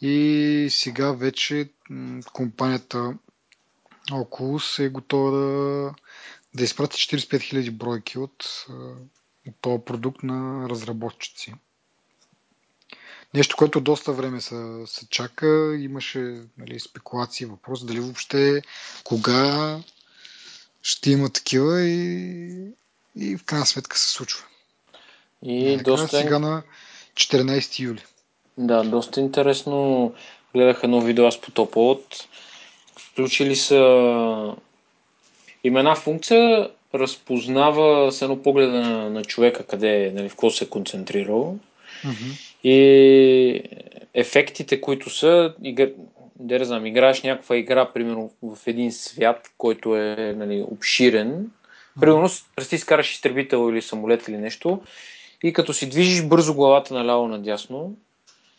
и сега вече компанията Oculus е готова да, да изпрати 45 000 бройки от, този продукт на разработчици. Нещо, което доста време се, се чака. Имаше нали, спекулации, въпрос дали въобще кога ще има такива и, и в крайна сметка се случва. И Накрая доста... Сега на 14 юли. Да, доста интересно. Гледах едно видео аз по топ. Включили са... Има една функция, разпознава с едно погледа на, на човека къде нали, в какво се е концентрирал. Мгм. И ефектите, които са, игра... да не знам, играеш някаква игра, примерно в един свят, който е нали, обширен. Примерно, представи си караш изтребител или самолет или нещо и като си движиш бързо главата наляво-надясно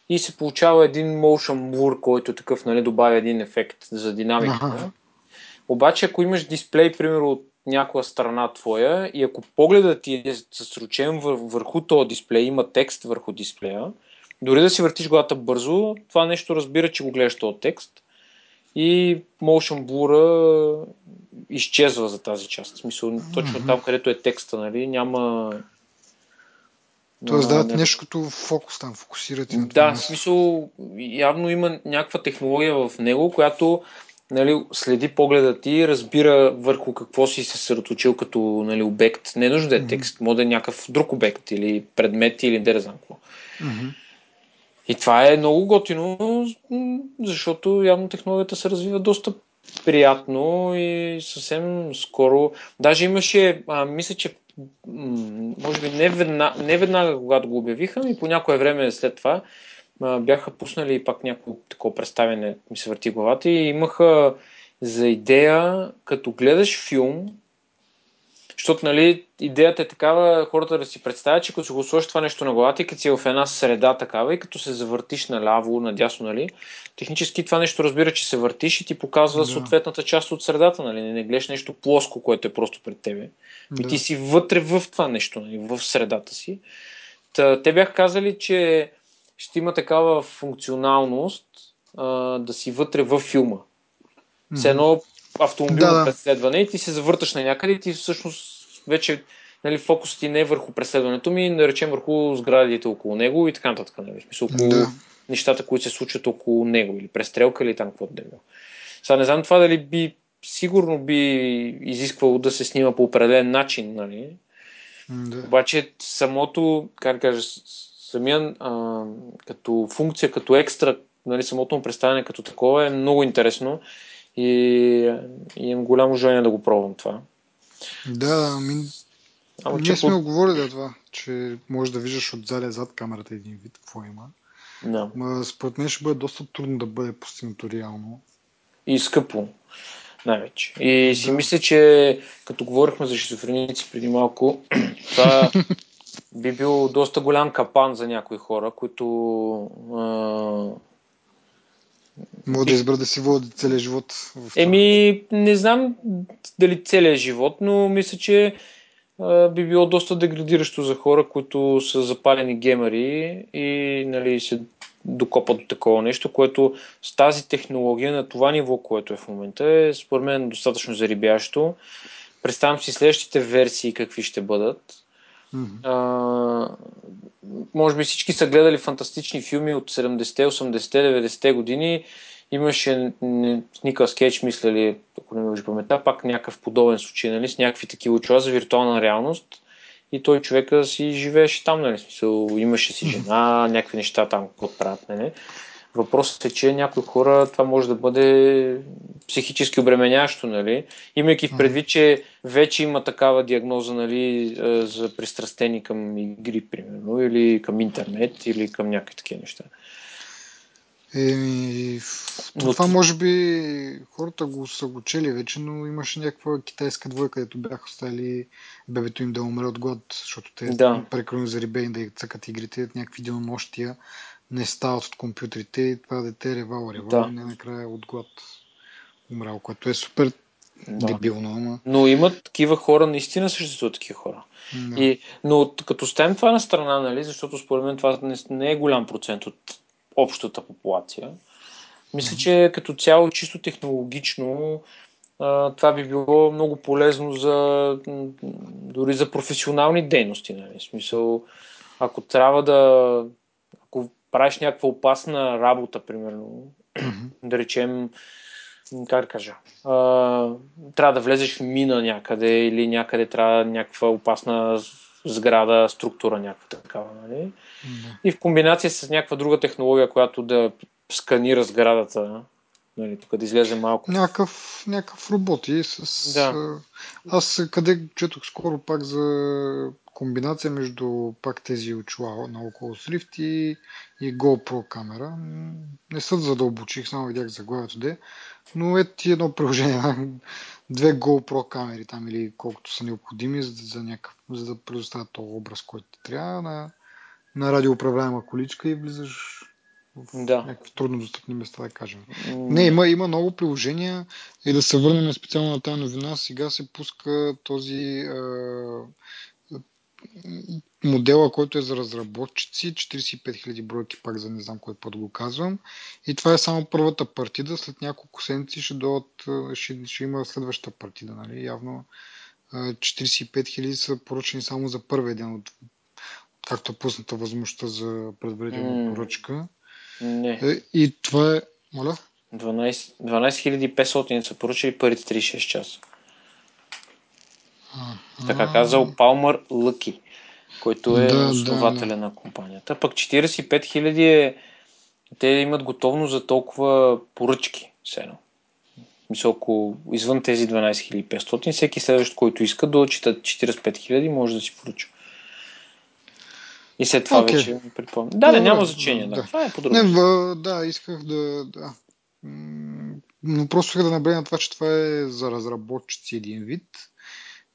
и се получава един motion blur, който такъв нали, добавя един ефект за динамиката. Обаче, ако имаш дисплей, примерно, от някоя страна твоя и ако погледът ти е вър- върху този дисплей, има текст върху дисплея, дори да си въртиш главата бързо, това нещо разбира, че го гледаш този текст и motion blur изчезва за тази част. В смисъл, точно там, където е текста, нали, няма... Тоест дават няма- нещо като фокус там, фокусирате на това да, в смисъл, явно има някаква технология в него, която нали, следи погледа ти, разбира върху какво си се съсредоточил като нали, обект. Не е нужно да е Мгм. текст, може да е някакъв друг обект или предмет или да не знам какво. Мгм. И това е много готино, защото явно технологията се развива доста приятно и съвсем скоро. Даже имаше, а, мисля, че може би не веднага, не веднага, когато го обявиха, и по някое време след това а, бяха пуснали пак някакво такова представяне, ми се върти главата и имаха за идея, като гледаш филм, защото, нали, идеята е такава, хората да си представят, че като го сложиш това нещо на главата и като си е в една среда такава и като се завъртиш наляво, надясно, нали, технически това нещо разбира, че се въртиш и ти показва да. съответната част от средата, нали, не, не гледаш нещо плоско, което е просто пред тебе. Да. И ти си вътре в това нещо, нали, в средата си. Та, те бях казали, че ще има такава функционалност а, да си вътре в филма. Все едно автомобилно да, преследване и ти се завърташ на някъде и ти всъщност вече нали, фокусът ти не е върху преследването ми, да речем върху сградите около него и така нататък. Нали, смисъл, около да. нещата, които се случват около него или престрелка или там каквото да е. Сега не знам това дали би сигурно би изисквало да се снима по определен начин, нали? Да. Обаче самото, как да кажа, самия а, като функция, като екстра, нали, самото му представяне като такова е много интересно и, и имам голямо желание да го пробвам това. Да, ами... Ама, ние сме по... оговорили да това, че можеш да виждаш отзад зад камерата един вид, какво има. Да. Ма, според мен ще бъде доста трудно да бъде постигнато реално. И скъпо, най-вече. И си да. мисля, че като говорихме за шизофреници преди малко, [clears throat] това би бил доста голям капан за някои хора, които а, Мога да избера да си води целият живот. В това. Еми, не знам дали целият живот, но мисля, че а, би било доста деградиращо за хора, които са запалени геймери и нали, се докопат до такова нещо, което с тази технология на това ниво, което е в момента, е според мен достатъчно зарибящо. Представям си следващите версии какви ще бъдат. Mm-hmm. А, може би всички са гледали фантастични филми от 70-те, 80-те, 90-те години. Имаше Никъл Скетч, мисля ли, ако не може паметта, пак някакъв подобен случай, нали, с някакви такива очила за виртуална реалност. И той човека си живееше там, нали, смисъл, имаше си жена, някакви неща там, какво правят, нали. Въпросът е, че някои хора това може да бъде психически обременящо, нали? имайки в предвид, че вече има такава диагноза нали, за пристрастени към игри, примерно, или към интернет, или към някакви такива неща. Еми, но това може би хората го са го чели вече, но имаше някаква китайска двойка, където бяха оставили бебето им да умре от глад, защото те да. прекалено зарибени да цъкат игрите, някакви денонощия не стават от компютрите и това дете ревало, ревало да. не накрая от глад умрял, което е супер да. дебилно. Ама... Но имат такива хора, наистина съществуват такива хора. Да. И, но като ставим това на страна, нали, защото според мен това не, не е голям процент от общата популация, мисля, че като цяло чисто технологично това би било много полезно за дори за професионални дейности. Нали? В смисъл, ако трябва да ако правиш някаква опасна работа, примерно, mm-hmm. да речем, как да кажа, а, трябва да влезеш в мина някъде или някъде трябва някаква опасна сграда, структура някаква такава. Нали? Mm-hmm. И в комбинация с някаква друга технология, която да сканира сградата, нали, тук да излезе малко. Някакъв, някакъв роботи с... Да. Аз къде четох скоро пак за комбинация между пак тези очила на около Rift и, и GoPro камера. Не съд задълбочих, само видях заглавието де, но е ти едно приложение, [laughs] две GoPro камери там или колкото са необходими, за, за, някакъв, за да предоставят този образ, който трябва на, на радиоуправляема количка и влизаш в да. някакви трудно достъпни места, да кажем. Не, има, има много приложения и да се върнем специално на тази новина. Сега се пуска този модела, който е за разработчици, 45 000 бройки пак за не знам кой път го казвам. И това е само първата партида, след няколко седмици ще, дойдат, ще, ще има следващата партида. Нали? Явно 45 000 са поръчени само за първия ден от както е пусната възможността за предварителна mm. поръчка. Не. Е, и това е... Моля? 12, 12 500 са поръчали първите 36 часа. Така казал Палмър Лъки, който е да, основателя да, да. на компанията. Пък 45 хиляди е... Те имат готовност за толкова поръчки. Сено. Мисля, ако извън тези 12500, всеки следващ, който иска до 45 000 може да си поръча. И след това okay. вече припомня. Да, да, няма значение. Да. да. Това е подробно. Не, в, да, исках да. да. Но просто исках да набрегна това, че това е за разработчици един вид.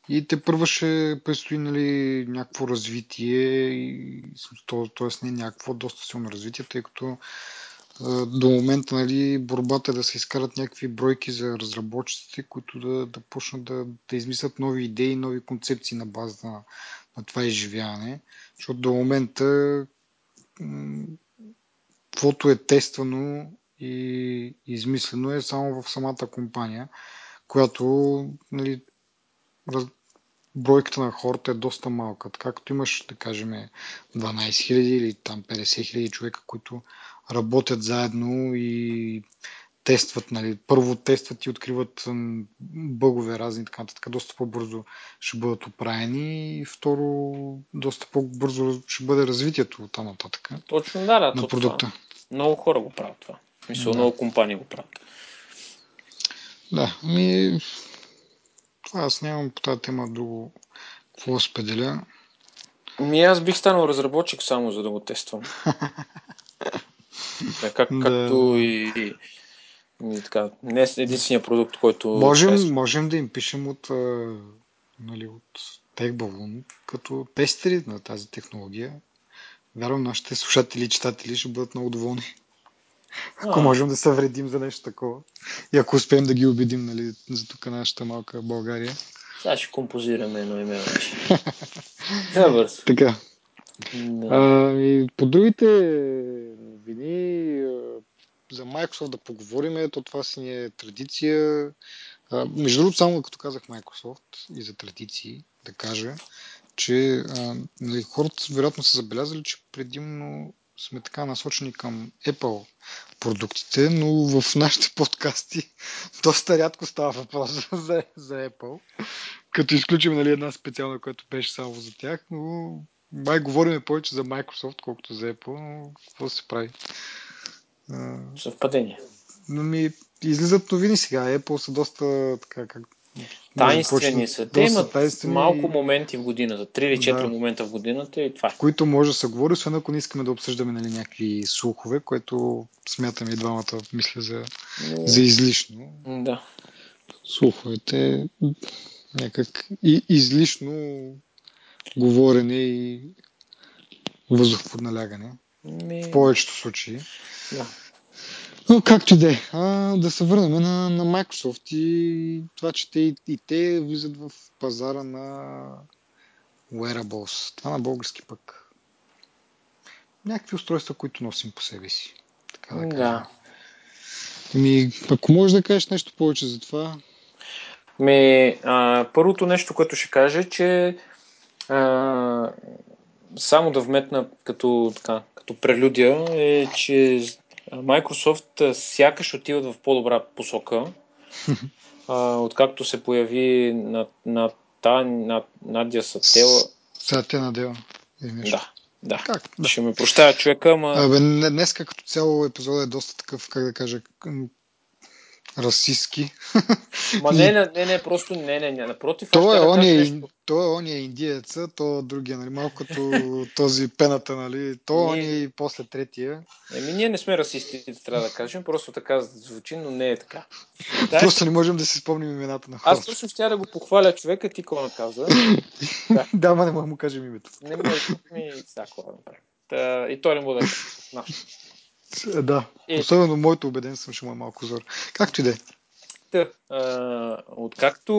И те първо ще предстои нали, някакво развитие, т.е. не някакво, доста силно развитие, тъй като до момента нали, борбата е да се изкарат някакви бройки за разработчиците, които да, да почнат да, да измислят нови идеи, нови концепции на база на, на това изживяване. Защото до момента каквото е тествано и измислено е само в самата компания, която нали, бройката на хората е доста малка. Както имаш, да кажем, 12 000 или там 50 000 човека, които работят заедно и тестват, нали, първо тестват и откриват бъгове разни, така така доста по-бързо ще бъдат оправени и второ, доста по-бързо ще бъде развитието от там нататък. Точно, да, да, на продукта. Това. Много хора го правят това. Мисля, да. много компании го правят. Да, ми това аз нямам по тази тема друго какво споделя. Ми аз бих станал разработчик само за да го тествам. [laughs] как, да. Както и, и, и така, не е единствения продукт, който... Можем, можем да им пишем от, нали, от TechBalloon като тестери на тази технология. Вярвам, нашите слушатели и читатели ще бъдат много доволни. Ако можем да се вредим за нещо такова. И ако успеем да ги убедим, нали, за тук нашата малка България. Сега ще композираме едно име вече. Да, [laughs] Така. Да. А, и по другите новини, за Microsoft да поговорим, то това си ни е традиция. А, между другото, само като казах Microsoft и за традиции, да кажа, че а, нали, хората вероятно са забелязали, че предимно сме така насочени към Apple продуктите, но в нашите подкасти [laughs] доста рядко става въпрос [laughs] за, за Apple. Като изключим нали, една специална, която беше само за тях, но май говорим повече за Microsoft, колкото за Apple, но какво се прави? Съвпадение. Но ми излизат новини сега. Apple са доста така, как, Тайнствени са. Те имат тайнствени... малко моменти в годината, 3 или 4 да. момента в годината и това. В които може да се говори, освен ако не искаме да обсъждаме нали, някакви слухове, което смятаме и двамата, мисля, за, Но... за излишно. Да. Слуховете някак и, излишно говорене и въздух под налягане. Ми... В повечето случаи. Да. Но както и да е. Да се върнем на, на Microsoft и това, че те и, те влизат в пазара на wearables. Това на български пък. Някакви устройства, които носим по себе си. Така да. Да. Ми, ако можеш да кажеш нещо повече за това. Ми, а, първото нещо, което ще кажа е, че а, само да вметна като, така, като прелюдия е, че Microsoft сякаш отиват в по-добра посока. [laughs] а, откакто се появи на, на, на, на Надя Сатела. Сатена Дела. Да. Да. Как? да. Ще ме прощава човека, ама... Абе, днес като цяло епизод е доста такъв, как да кажа, расистски. Ма не, не, не, не, просто не, не, не, напротив. То е, он е, нещо... то е он е индиеца, то другия, нали, малко като този пената, нали, то ние... он е и после третия. Еми, ние не сме расисти, трябва да кажем, просто така звучи, но не е така. Да, просто не можем да си спомним имената на хората. Аз точно ще да го похваля човека, ти какво наказа. [laughs] да. да, ма не мога да му кажем името. Не може ми всяко да направим. И той не може да Е, да, и... особено моето убеден съм, ще му е малко зор. Както и да е. Откакто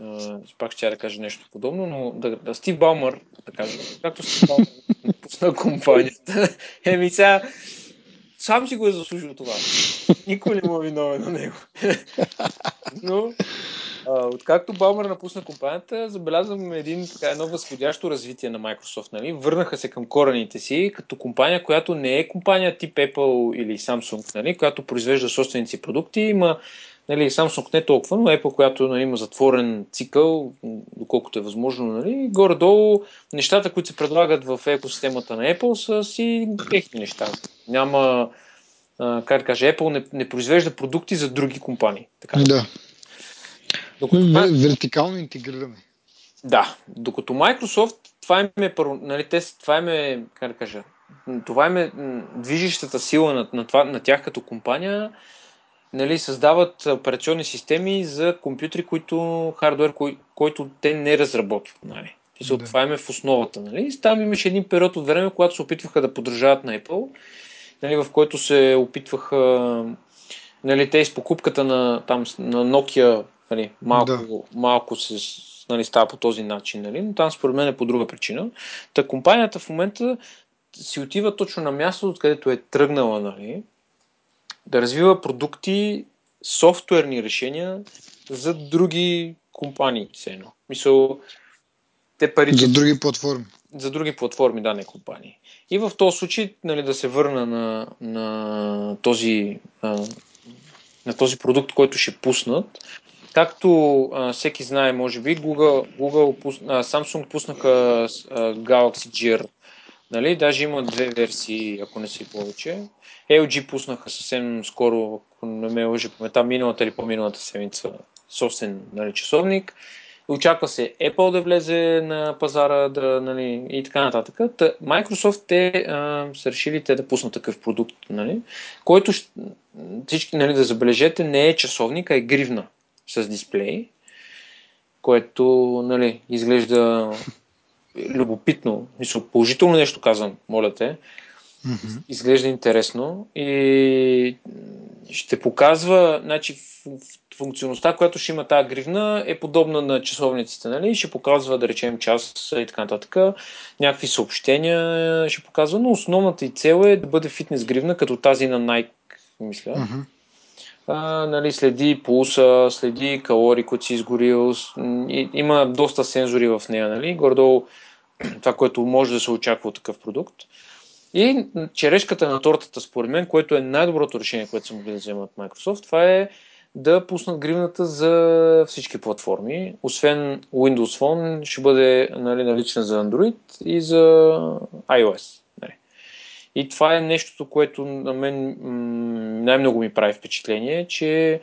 Uh, пак ще да кажа нещо подобно, но да, да Стив Балмър, да кажа, както Стив Балмър [laughs] пусна компанията, [laughs] еми сега сам си го е заслужил това. Никой не му е виновен на него. [laughs] но откакто Балмър напусна компанията, забелязвам един, така, едно възходящо развитие на Microsoft. Нали? Върнаха се към корените си като компания, която не е компания тип Apple или Samsung, нали? която произвежда собствените си продукти. Има нали, Samsung не толкова, но Apple, която нали, има затворен цикъл, доколкото е възможно. Нали? Горе-долу нещата, които се предлагат в екосистемата на Apple са си техни неща. Няма а, как да кажа, Apple не, не произвежда продукти за други компании. Така. Да. Докато, Вертикално интегриране. да, докато Microsoft, това им е, нали, те, това им е, как да кажа, това им е движещата сила на, на, това, на тях като компания, нали, създават операционни системи за компютри, които, хардвер, кой, който те не разработват. Нали. Да. Да. Това им е в основата. Нали. Там имаше един период от време, когато се опитваха да подражават на Apple, нали, в който се опитваха нали, те с покупката на, там, на Nokia нали, малко, Да. малко се нали, става по този начин, нали, но там според мен е по друга причина. Та компанията в момента си отива точно на място, откъдето е тръгнала, нали, да развива продукти, софтуерни решения за други компании. Все едно. Мисъл, те парите За други платформи. за други платформи, да, не компании. И в този случай, нали, да се върна на, на, този, а, на този продукт, който ще пуснат. Както а, всеки знае, може би, Google, Google а, Samsung пуснаха а, Galaxy Gear. Нали? Даже има две версии, ако не си повече. LG пуснаха съвсем скоро, ако не ме лъжи памета, миналата или по-миналата седмица, собствен нали, часовник. Очаква се Apple да влезе на пазара да, нали, и така нататък. Та, Microsoft те а, са решили те да пуснат такъв продукт, нали, който всички нали, да забележете не е часовник, а е гривна с дисплей, което нали, изглежда любопитно. Мисля, положително нещо казвам, моля те. Изглежда интересно и ще показва, значи функционалността, която ще има тази гривна е подобна на часовниците, нали? Ще показва, да речем, час и така нататък. Някакви съобщения ще показва, но основната и цел е да бъде фитнес гривна, като тази на Nike, мисля. Мгм. А, нали, следи пулса, следи калории, които си изгорил. и- Има доста сензори в нея, нали? Гордо [clears throat] това, което може да се очаква от такъв продукт. И черешката на тортата, според мен, което е най-доброто решение, което са могли да вземат Microsoft, това е да пуснат гривната за всички платформи. Освен Windows Phone, ще бъде нали, налична за Android и за iOS. И това е нещото, което на мен най-много ми прави впечатление, че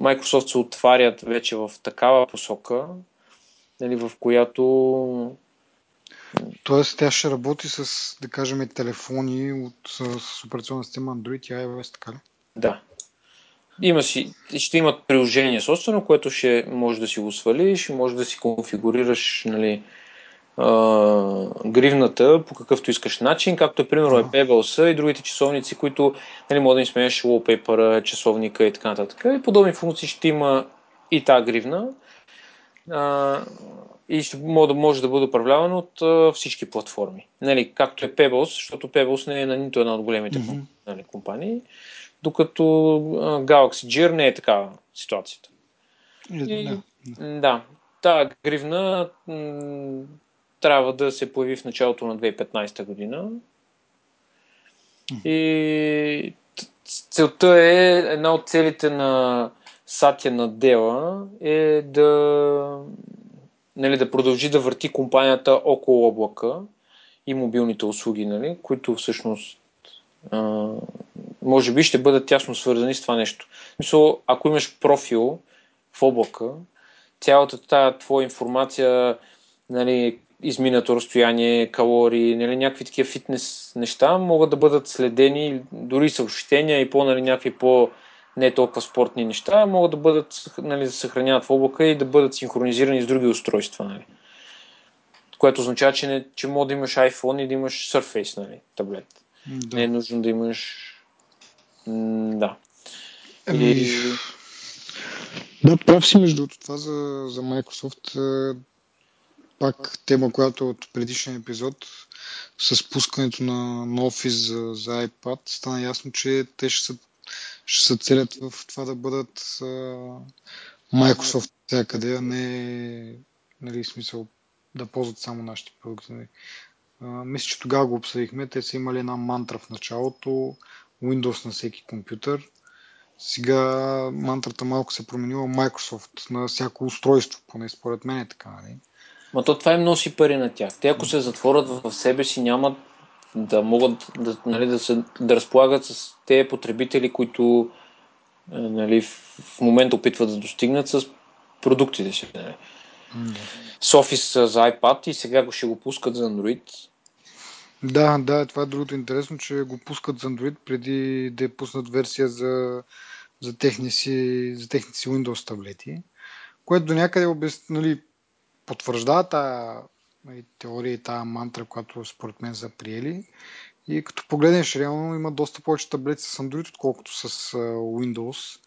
Microsoft се отварят вече в такава посока, нали, в която Тоест тя ще работи с, да кажем, телефони от, с, с операционна система Android и iOS, така ли? Да. Има си, ще имат приложение собствено, което ще може да си го свалиш, може да си конфигурираш нали, гривната по какъвто искаш начин, както е примерно е Pebbles и другите часовници, които нали, може да им сменяш wallpaper, часовника и така нататък. И подобни функции ще има и тази гривна. А, и ще може да, може да бъде управляван от а, всички платформи. Нали, както е Pebbles, защото Pebbles не е на нито една от големите Мгм. нали, компании, докато а, Galaxy Gear не е такава ситуацията. И, да. М, Да, тази гривна м, трябва да се появи в началото на 2015 година. И целта е, една от целите на Сатя на Дела е да, нали, да продължи да върти компанията около облака и мобилните услуги, нали, които всъщност а, може би ще бъдат тясно свързани с това нещо. Мисъл, ако имаш профил в облака, цялата тази твоя информация, нали, изминато разстояние, калории, нали, някакви такива фитнес неща могат да бъдат следени, дори съобщения и по нали, някакви по не толкова спортни неща, могат да бъдат нали, да съхраняват в облака и да бъдат синхронизирани с други устройства. Нали. Което означава, че, не, че може да имаш iPhone и да имаш Surface нали, таблет. Да. Не е нужно да имаш... М, да. Ами, И... Да, прав си между това за, за Microsoft. Пак тема, която от предишния епизод с пускането на, на Office за, за iPad, стана ясно, че те ще се, ще се целят в това да бъдат а, Microsoft всякъде, а не нали, смисъл да ползват само нашите продукти. нали. А, мисля, че тогава го обсъдихме. Те са имали една мантра в началото, Windows на всеки компютър. Сега мантрата малко се е променила Microsoft на всяко устройство, поне според мен е така. Нали? Ма то това им носи пари на тях. Те ако се затворят в себе си, нямат да могат да, нали, да, се, да разполагат с тези потребители, които нали, в момента опитват да достигнат с продуктите си. Нали. Mm. С Office за iPad и сега ще го пускат за Android. Да, да, това е другото интересно, че го пускат за Android преди да я пуснат версия за, за, техни си, за техните си Windows таблети, което до някъде обяс... нали, потвърждава тази нали, теория и тази мантра, която според мен са приели. И като погледнеш, реално има доста повече таблети с Android, отколкото с Windows.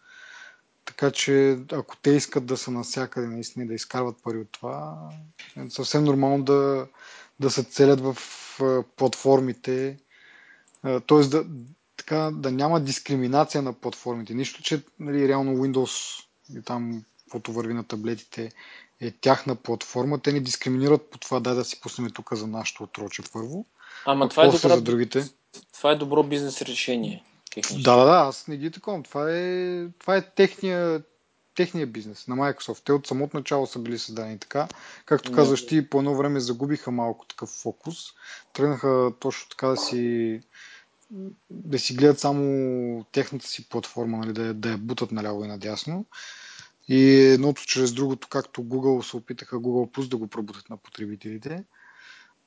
Така че ако те искат да са навсякъде, наистина да изкарват пари от това, е съвсем нормално да, да се целят в платформите, т.е. Да, така, да няма дискриминация на платформите. Нищо, че нали, реално Windows и там, каквото върви на таблетите, е тяхна платформа. Те не дискриминират по това, дай да си пуснем тук за нашото отроче първо. Ама това е, добра, за другите. това е добро бизнес решение. Да, да, да, аз не ги такова. Това е, това е техния, техния бизнес на Microsoft. Те от самото начало са били създадени така. Както казваш ти, по едно време загубиха малко такъв фокус. Тръгнаха точно така да си да си гледат само техната си платформа, нали, да, да я бутат наляво и надясно. И едното чрез другото, както Google се опитаха Google Plus да го пробутат на потребителите.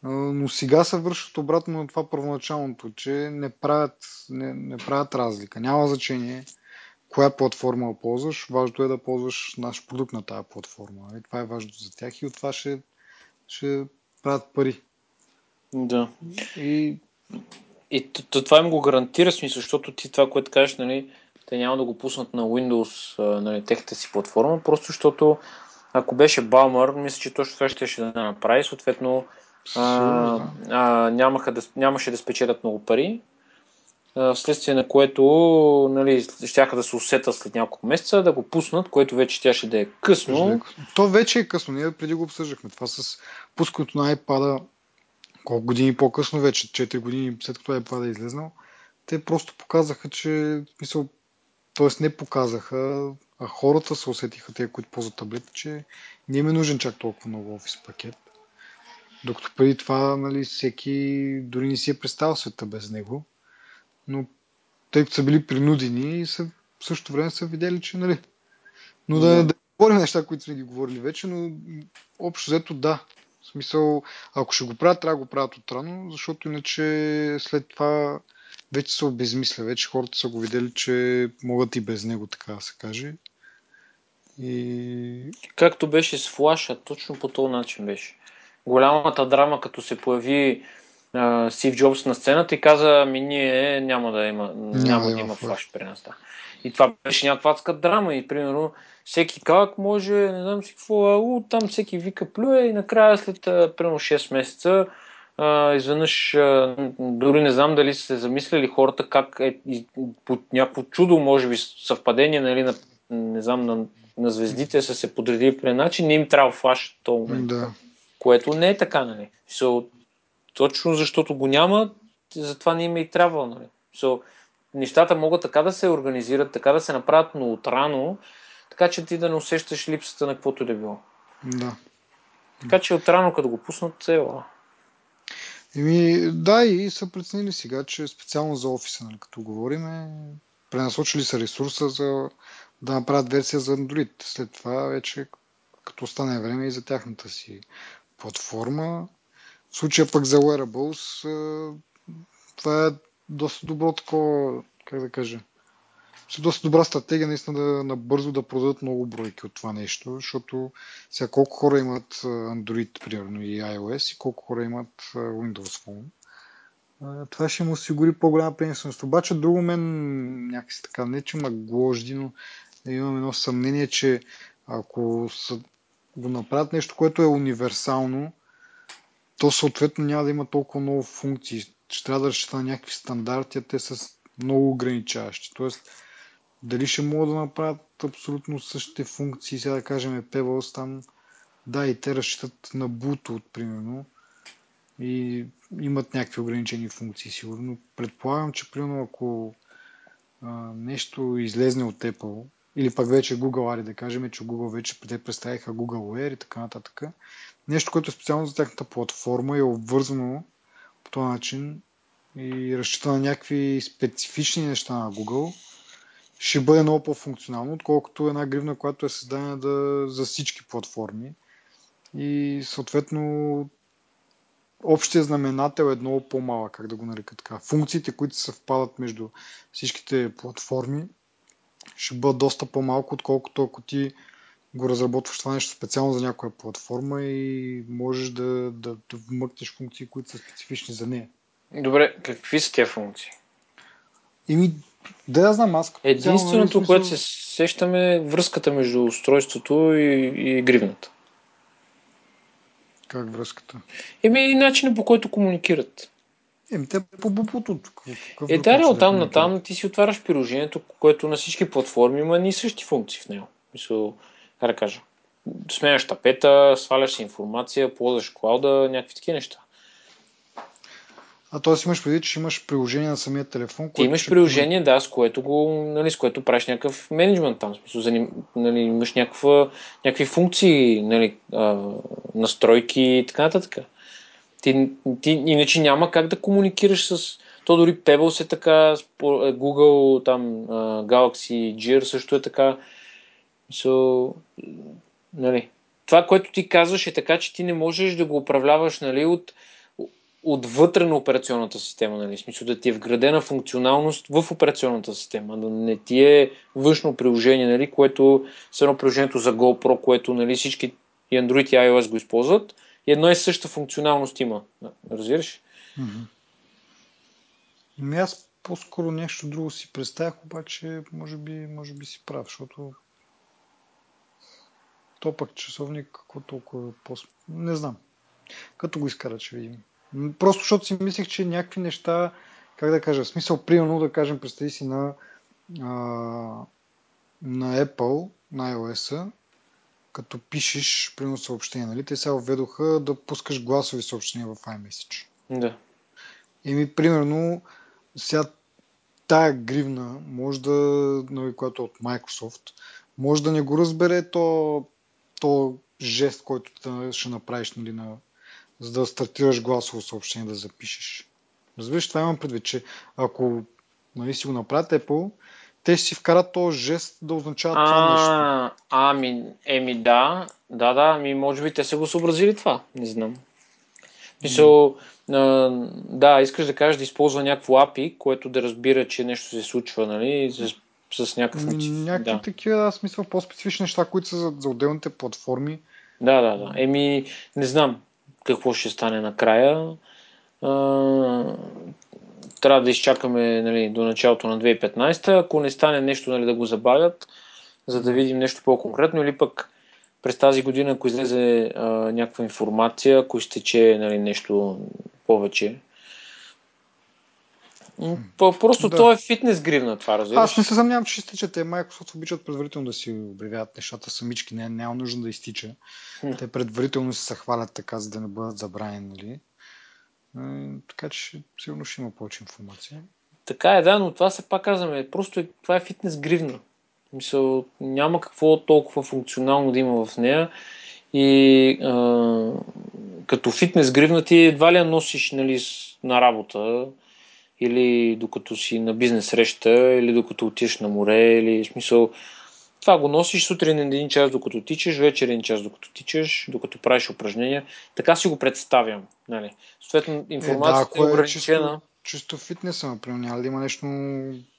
Но сега се вършат обратно на това първоначалното, че не правят, не, не правят разлика. Няма значение коя платформа ползваш, важното е да ползваш наш продукт на тази платформа. Нали? Това е важно за тях и от това ще, ще правят пари. Да. И, и това им го гарантира смисъл, защото ти това, което кажеш, нали, те няма да го пуснат на Windows, нали, техната си платформа, просто защото ако беше Балмър, мисля, че точно това ще, ще да направи. Съответно, а, а, нямаха да, нямаше да спечелят много пари, вследствие на което нали, щяха да се усетят след няколко месеца, да го пуснат, което вече щяше да е късно. Е То вече е късно, ние преди го обсъждахме. Това с пускането на iPad колко години по-късно, вече 4 години след като iPad е излезнал, те просто показаха, че мисъл, т.е. не показаха, а хората се усетиха, те, които ползват таблет, че не им е нужен чак толкова много офис пакет. Докато преди това, нали, всеки дори не си е представил света без него. Но тъй като са били принудени и са, в същото време са видели, че, нали... Но да, да говорим неща, които сме ги говорили вече, но общо взето да. В смисъл, ако ще го правят, трябва да го правят отрано, защото иначе след това вече се обезмисля. Вече хората са го видели, че могат и без него, така да се каже. И... Както беше с флаша, точно по този начин беше голямата драма, като се появи uh, Стив Джобс на сцената и каза, ми ние няма да има, няма, няма да има флаш при нас. Да. И това беше някаква адска драма и примерно всеки как може, не знам си какво, у, там всеки вика плюе и накрая след примерно 6 месеца uh, изведнъж дори не знам дали се замисляли хората как е по някакво чудо, може би съвпадение, нали, на, не знам, на, на звездите са се подредили при начин, не им трябва флаш в този момент. Да. Което не е така, нали? So, точно защото го няма, затова не им е и трябва, нали? So, нещата могат така да се организират, така да се направят, но отрано, така че ти да не усещаш липсата на каквото да било. Да. Така че отрано, като го пуснат, е Еми, да, и са преценили сега, че специално за офиса, нали, като говорим, пренасочили са ресурса за да направят версия за Android. След това вече, като стане време и за тяхната си платформа. В случая пък за Wearables това е доста добро такова, как да кажа, е доста добра стратегия наистина да набързо да продадат много бройки от това нещо, защото сега колко хора имат Android, примерно, и iOS и колко хора имат Windows Phone. Това ще му осигури по-голяма пренесеност. Обаче друго мен някакси така, не че ма гложди, но имам едно съмнение, че ако са го направят нещо, което е универсално, то съответно няма да има толкова много функции. Ще трябва да разчита на някакви стандарти, а те са много ограничаващи. Тоест, дали ще могат да направят абсолютно същите функции, сега да кажем Pebbles там, да, и те разчитат на Bluetooth, примерно, и имат някакви ограничени функции, сигурно. Предполагам, че, примерно, ако а, нещо излезне от Apple, или пък вече Google, ари да кажем, че Google вече те представиха Google Wear и така нататък. Нещо, което е специално за тяхната платформа е обвързано по този начин и разчита на някакви специфични неща на Google, ще бъде много по-функционално, отколкото една гривна, която е създадена да, за всички платформи. И съответно общия знаменател е много по-малък, как да го нарека така. Функциите, които се съвпадат между всичките платформи, ще бъдат доста по-малко, отколкото ако ти го разработваш това нещо специално за някоя платформа и можеш да, да, да вмъкнеш функции, които са специфични за нея. Добре, какви са тези функции? Ими, да я знам аз. Единственото, нали, което се сещаме е връзката между устройството и, и гривната. Как връзката? Еми и начинът по който комуникират. Еми, те по бупото. Е, да, от там на там ти си отваряш приложението, което на всички платформи има ни същи функции в него. Мисъл, как да кажа, сменяш тапета, сваляш информация, ползваш клауда, някакви такива неща. А т.е. имаш преди, че имаш приложение на самия телефон. Ти имаш приложение, да, с което го, нали, с което правиш някакъв менеджмент там. Смисъл, за, нали, имаш някаква, някакви функции, нали, а, настройки и така нататък. Ти, ти, иначе няма как да комуникираш с... То дори Pebble е така, Google, там, Galaxy Gear също е така. So, нали, това, което ти казваш е така, че ти не можеш да го управляваш нали, от, отвътре на операционната система. Нали, смисъл да ти е вградена функционалност в операционната система, да не ти е външно приложение, нали, което с едно приложението за GoPro, което нали, всички и Android и iOS го използват, и едно и съща функционалност има. Разбираш? Ами аз по-скоро нещо друго си представях, обаче може би, може би си прав, защото то пък часовник, какво толкова по... Не знам. Като го изкара, ще видим. Просто защото си мислех, че някакви неща, как да кажа, в смисъл, примерно да кажем, представи си на, а, на Apple, на iOS, като пишеш, примерно съобщение, нали? Те сега введоха да пускаш гласови съобщения в iMessage. Да. Еми, примерно, сега тая гривна може да, нали, която е от Microsoft, може да не го разбере то, то жест, който ще направиш нали, на, за да стартираш гласово съобщение да запишеш. Разбираш, това имам предвид, че ако нали, си го направят Apple, те ще си вкарат този жест да означава а, това нещо. Ами, еми да, да, да, ами може би те са го съобразили това, не знам. Мисъл, mm. да, искаш да кажеш да използва някакво API, което да разбира, че нещо се случва, нали, с, с някакъв мотив. Някакви да. такива, аз мисля, по-специфични неща, които са за, за отделните платформи. Да, да, да. Еми, не знам какво ще стане накрая. А, трябва да изчакаме нали, до началото на 2015. Ако не стане нещо нали, да го забавят, за да видим нещо по-конкретно или пък през тази година, ако излезе а, някаква информация, ако изтече нали, нещо повече. Просто да. то е фитнес гривна това, разбираш. Аз не се съмнявам, че ще изтича. Те Microsoft обичат предварително да си обявяват нещата самички. Не, няма нужда да изтича. Те предварително се хвалят така, за да не бъдат забранени. Нали? Така че сигурно ще има повече информация. Така е, да, но това се пак казваме. Просто е, това е фитнес гривна. Мисъл, няма какво толкова функционално да има в нея. И а, като фитнес гривна ти едва ли я носиш нали, на работа или докато си на бизнес среща, или докато отидеш на море, или в смисъл това го носиш сутрин един час докато тичаш, вечер един час докато тичаш, докато правиш упражнения. Така си го представям. Нали. Съответно, информацията е, да, е ограничена. Е чисто, чисто фитнеса, например, няма да има нещо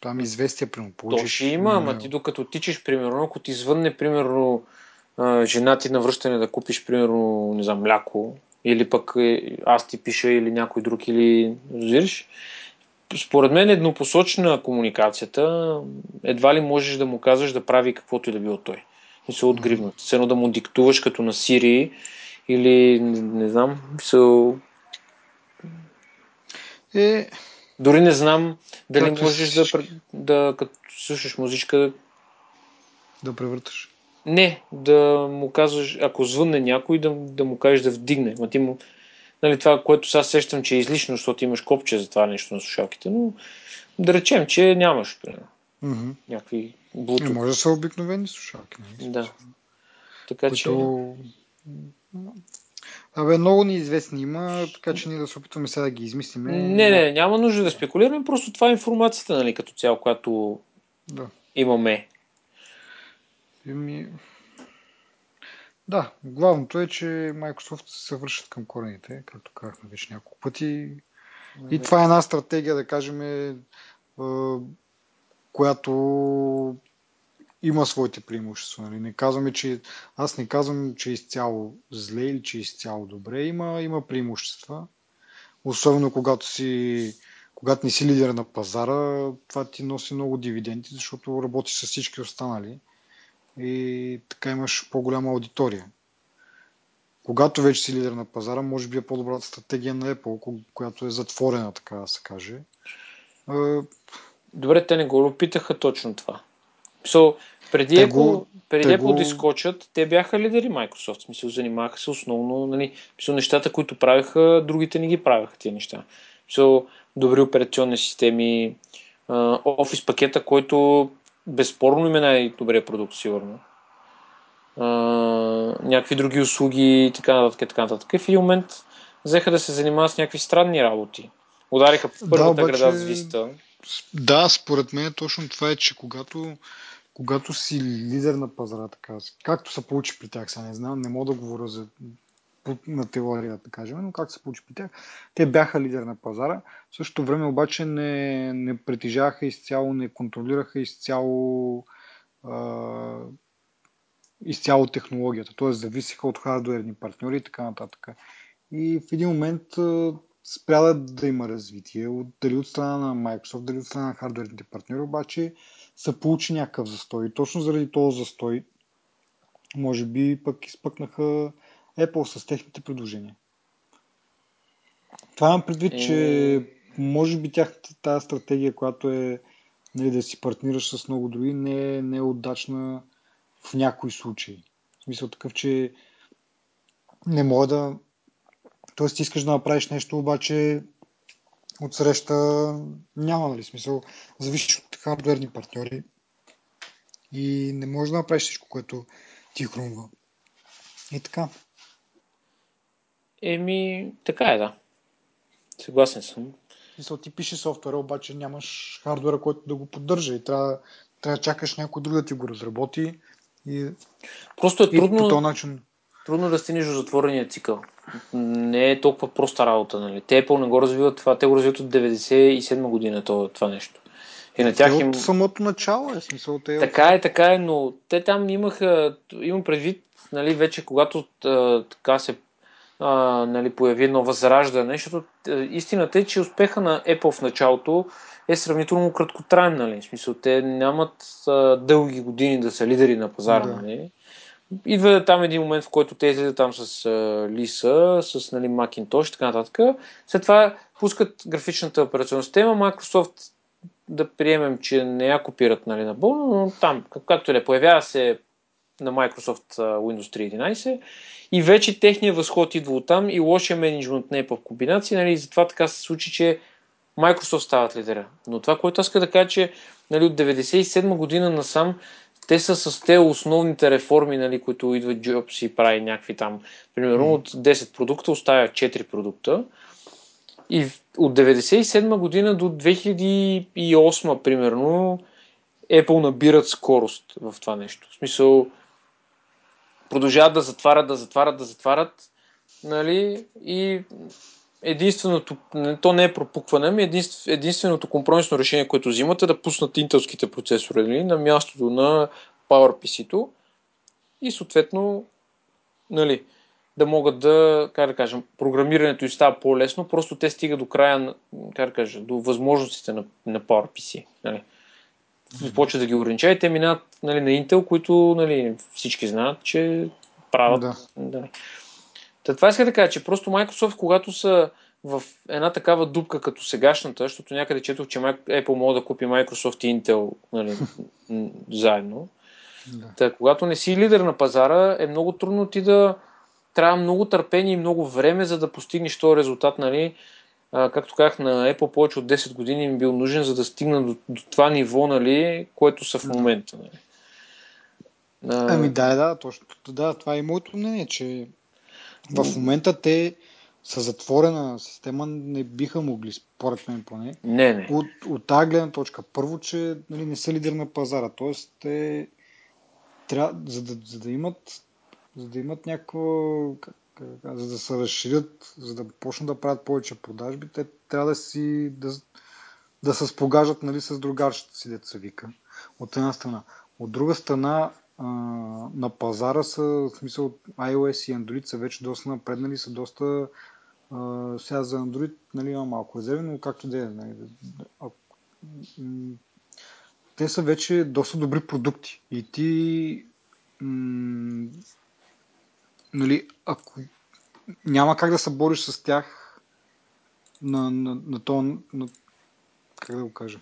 там известие, примерно, получиш. То ще има, ама ти докато тичаш, примерно, ако ти звънне, примерно, жена ти на връщане да купиш, примерно, не знам, мляко, или пък е, аз ти пиша или някой друг, или разбираш, според мен еднопосочна комуникацията, едва ли можеш да му казваш да прави каквото и да било той. И се отгривнат. Все едно да му диктуваш като на Сири или не, не знам, се... Е... Дори не знам дали като можеш да, да, като слушаш музичка да превърташ. Не, да му казваш, ако звънне някой, да, да му кажеш да вдигне. Ма ти му, нали, това, което сега сещам, че е излишно, защото имаш копче за това нещо на слушалките, но да речем, че нямаш, примерно. Mm-hmm. Някакви Bluetooth. Не може да са обикновени слушалки. Нали? Да. Така Което... че... Абе, много неизвестни има, така че ние да се опитваме сега да ги измислим. Не, не, няма нужда да спекулираме, просто това е информацията, нали, като цяло, която да. имаме. Да, главното е, че Microsoft се вършат към корените, както казахме вече няколко пъти. И това е една стратегия, да кажем, е, която има своите преимущества. Нали? Не казваме, че... Аз не казвам, че е изцяло зле или че е изцяло добре. Има, има преимущества. Особено когато си когато не си лидер на пазара, това ти носи много дивиденти, защото работиш с всички останали и така имаш по-голяма аудитория. Когато вече си лидер на пазара, може би е по-добрата стратегия на Apple, която е затворена, така да се каже. Добре, те не го опитаха точно това. So, преди те Apple, го, преди Apple го... да изкочат, те бяха лидери Microsoft. Смисъл, занимаваха се основно, нали, смисъл, нещата, които правиха, другите не ги правиха тия неща. Смисъл, добри операционни системи, офис пакета, който безспорно им е най-добрият продукт, сигурно. Uh, някакви други услуги и така нататък, така нататък. В един момент взеха да се занимават с някакви странни работи. Удариха първата да, обаче... града с Vista. Да, според мен точно това е, че когато, когато си лидер на пазара, така, както се получи при тях, сега не знам, не мога да говоря за на теория, да кажем, но как се получи при тях. Те бяха лидер на пазара, в същото време обаче не, не притежаваха изцяло, не контролираха изцяло а, изцяло технологията, т.е. зависиха от хардуерни партньори и така нататък. И в един момент спря да има развитие, дали от страна на Microsoft, дали от страна на хардуерните партньори, обаче се получи някакъв застой. И точно заради този застой, може би пък изпъкнаха Apple с техните предложения. Това имам предвид, че може би тяхната тази стратегия, която е нали, да си партнираш с много други, не е, не е удачна в някои случаи. В смисъл такъв, че не мога да... Тоест ти искаш да направиш нещо, обаче от среща няма, нали, смисъл. Зависиш от хардверни партньори и не можеш да направиш всичко, което ти хрумва. И така. Еми, така е, да. Съгласен съм. Мисъл, ти пише софтуера, обаче нямаш хардвера, който да го поддържа и трябва, трябва да чакаш някой друг да ти го разработи. И, Просто е трудно, по този начин. трудно да стигнеш до затворения цикъл. Не е толкова проста работа. Нали? Те Apple не го развиват това. Те го развиват от 97 година това, това нещо. И на тях им... От самото начало е смисъл. Те така е, така е, но те там имаха, имам предвид, нали, вече когато а, така се а, нали, появи едно възраждане, защото а, истината е, че успеха на Apple в началото е сравнително краткотраен, нали, в смисъл, те нямат а, дълги години да са лидери на пазара, да. нали. Идва там един момент, в който те излизат там с а, Lisa, с нали, Macintosh и така нататък. След това пускат графичната операционна система, Microsoft да приемем, че не я копират нали, напълно, но там, както е, появява се на Microsoft Windows 3.11 и вече техният възход идва от там и лошия менеджмент не е в комбинация, нали, затова така се случи, че Microsoft стават лидера. Но това, което аз иска да кажа, че нали, от 1997 година насам те са с те основните реформи, нали, които идват Jobs и прави някакви там. Примерно mm. от 10 продукта оставя 4 продукта. И от 1997 година до 2008, примерно, Apple набират скорост в това нещо. В смисъл, продължават да затварят, да затварят, да затварят, нали, и единственото, то не е пропукване, ами единственото компромисно решение, което взимат е да пуснат интелските процесори нали, на мястото на PowerPC-то и съответно нали, да могат да, как да кажем, програмирането и става по-лесно, просто те стига до края, как да кажа, до възможностите на, на PowerPC. Нали започват да ги ограничават, те минат нали, на Intel, които нали, всички знаят, че правят. Да. Нали. Та, това иска да кажа, че просто Microsoft, когато са в една такава дупка като сегашната, защото някъде четох, че Apple може да купи Microsoft и Intel нали, заедно. Да. Та, когато не си лидер на пазара, е много трудно ти да трябва много търпение и много време, за да постигнеш този резултат, нали, а, както казах, на Apple повече от 10 години им бил нужен, за да стигна до, до това ниво, нали, което са в момента. Нали. А... Ами да, да, точно. Да, това е моето мнение, че В момента те са затворена система не биха могли, според мен поне. Не, не. От, от тази гледна точка. Първо, че нали, не са лидер на пазара. Тоест, те трябва, за, да, за да имат за да имат за да се разширят, за да почнат да правят повече продажби, те трябва да си да, да се спогажат нали, с другарчета си, деца вика. От една страна. От друга страна, а, на пазара са, в смисъл iOS и Android са вече доста напреднали, са доста а, сега за Android нали, има малко резерви, но както да е. Нали, те са вече доста добри продукти. И ти м- нали, ако няма как да се бориш с тях на, на, на то, на, как да го кажа,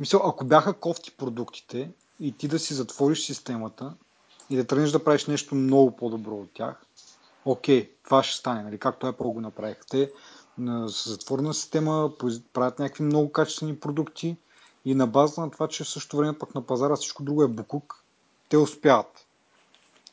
мисля, ако бяха кофти продуктите и ти да си затвориш системата и да тръгнеш да правиш нещо много по-добро от тях, окей, това ще стане, нали, както Apple го направиха. Те с затворена система правят някакви много качествени продукти и на база на това, че в същото време пък на пазара всичко друго е букук, те успяват.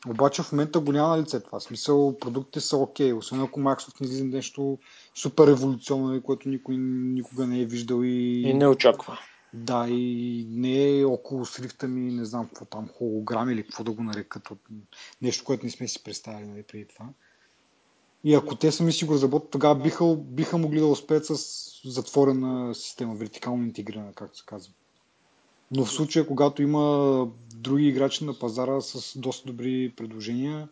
Обаче в момента го няма на лице това. В смисъл, продуктите са окей, okay, освен ако Microsoft не излиза нещо супер революционно, което никой никога не е виждал и... И не очаква. Да, и не е около срифта ми, не знам какво там, холограми или какво да го нарекат от нещо, което не сме си представили нали, преди това. И ако те сами си го разработят, тогава биха, биха могли да успеят с затворена система, вертикално интегрирана, както се казва. Но в случая, когато има други играчи на пазара с доста добри предложения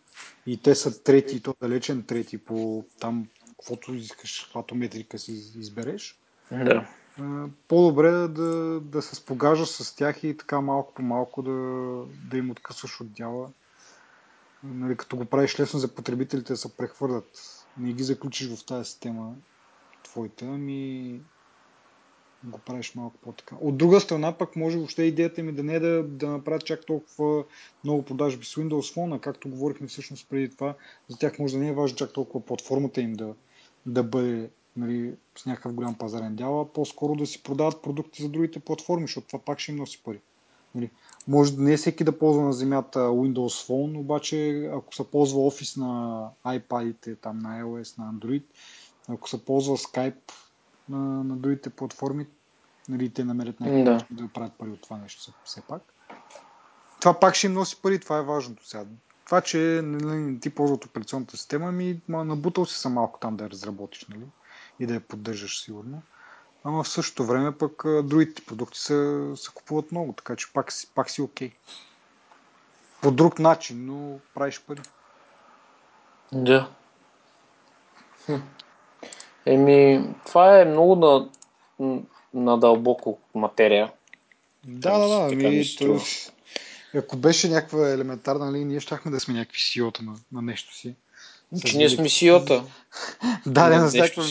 и те са трети, то далечен трети по там, каквото искаш, каквато метрика си избереш, да. по-добре е да, да се спогажаш с тях и така малко по малко да, да им откъсваш от дяла. Нали, като го правиш лесно за потребителите да се прехвърлят. Не ги заключиш в тази система твоите, ами го правиш малко по-така. От друга страна, пък може въобще идеята ми да не е да, да направят чак толкова много продажби с Windows Phone, а както говорихме всъщност преди това, за тях може да не е важно чак толкова платформата им да, да бъде нали, с някакъв голям пазарен дял, а по-скоро да си продават продукти за другите платформи, защото това пак ще им носи пари. Нали, може не всеки да ползва на земята Windows Phone, обаче ако се ползва Office на iPad, там на iOS, на Android, ако се ползва Skype на, на другите платформи, нали, те намерят някакво да. да правят пари от това нещо все пак. Това пак ще им носи пари, това е важното сега. Това, че нали, ти ползват операционната система, ми набутал си са малко там да я разработиш нали, и да я поддържаш сигурно. Ама в същото време пък другите продукти се, се купуват много, така че пак, пак си окей. Okay. По друг начин, но правиш пари. Да. Хм. Еми, това е много на, на дълбоко материя. Да, да, да. Ами, то, ако беше някаква елементарна нали, ние щяхме да сме някакви сиота на, на нещо си. Че ние сме сиота. [laughs] да, не на някаква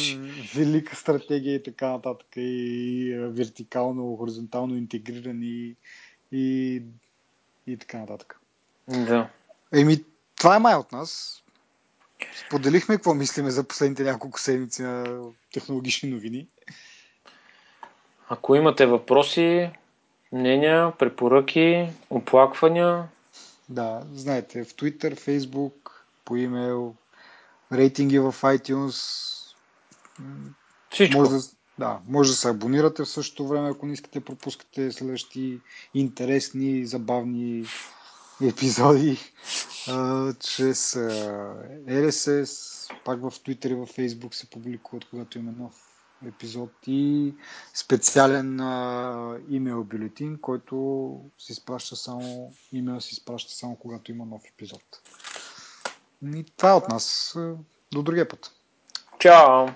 велика стратегия и така нататък. И вертикално, хоризонтално интегрирани и, и така нататък. Да. Еми, това е май от нас. Споделихме какво мислиме за последните няколко седмици на технологични новини. Ако имате въпроси, мнения, препоръки, оплаквания. Да, знаете, в Twitter, Facebook, по имейл, рейтинги в iTunes. Всичко. Може да, да, може да се абонирате в същото време, ако не искате пропускате следващи интересни, забавни епизоди а, чрез а, RSS, пак в Twitter и в Facebook се публикуват, когато има нов епизод и специален а, имейл бюлетин, който се изпраща само, имейл се изпраща само когато има нов епизод. И това е от нас. До другия път. Чао!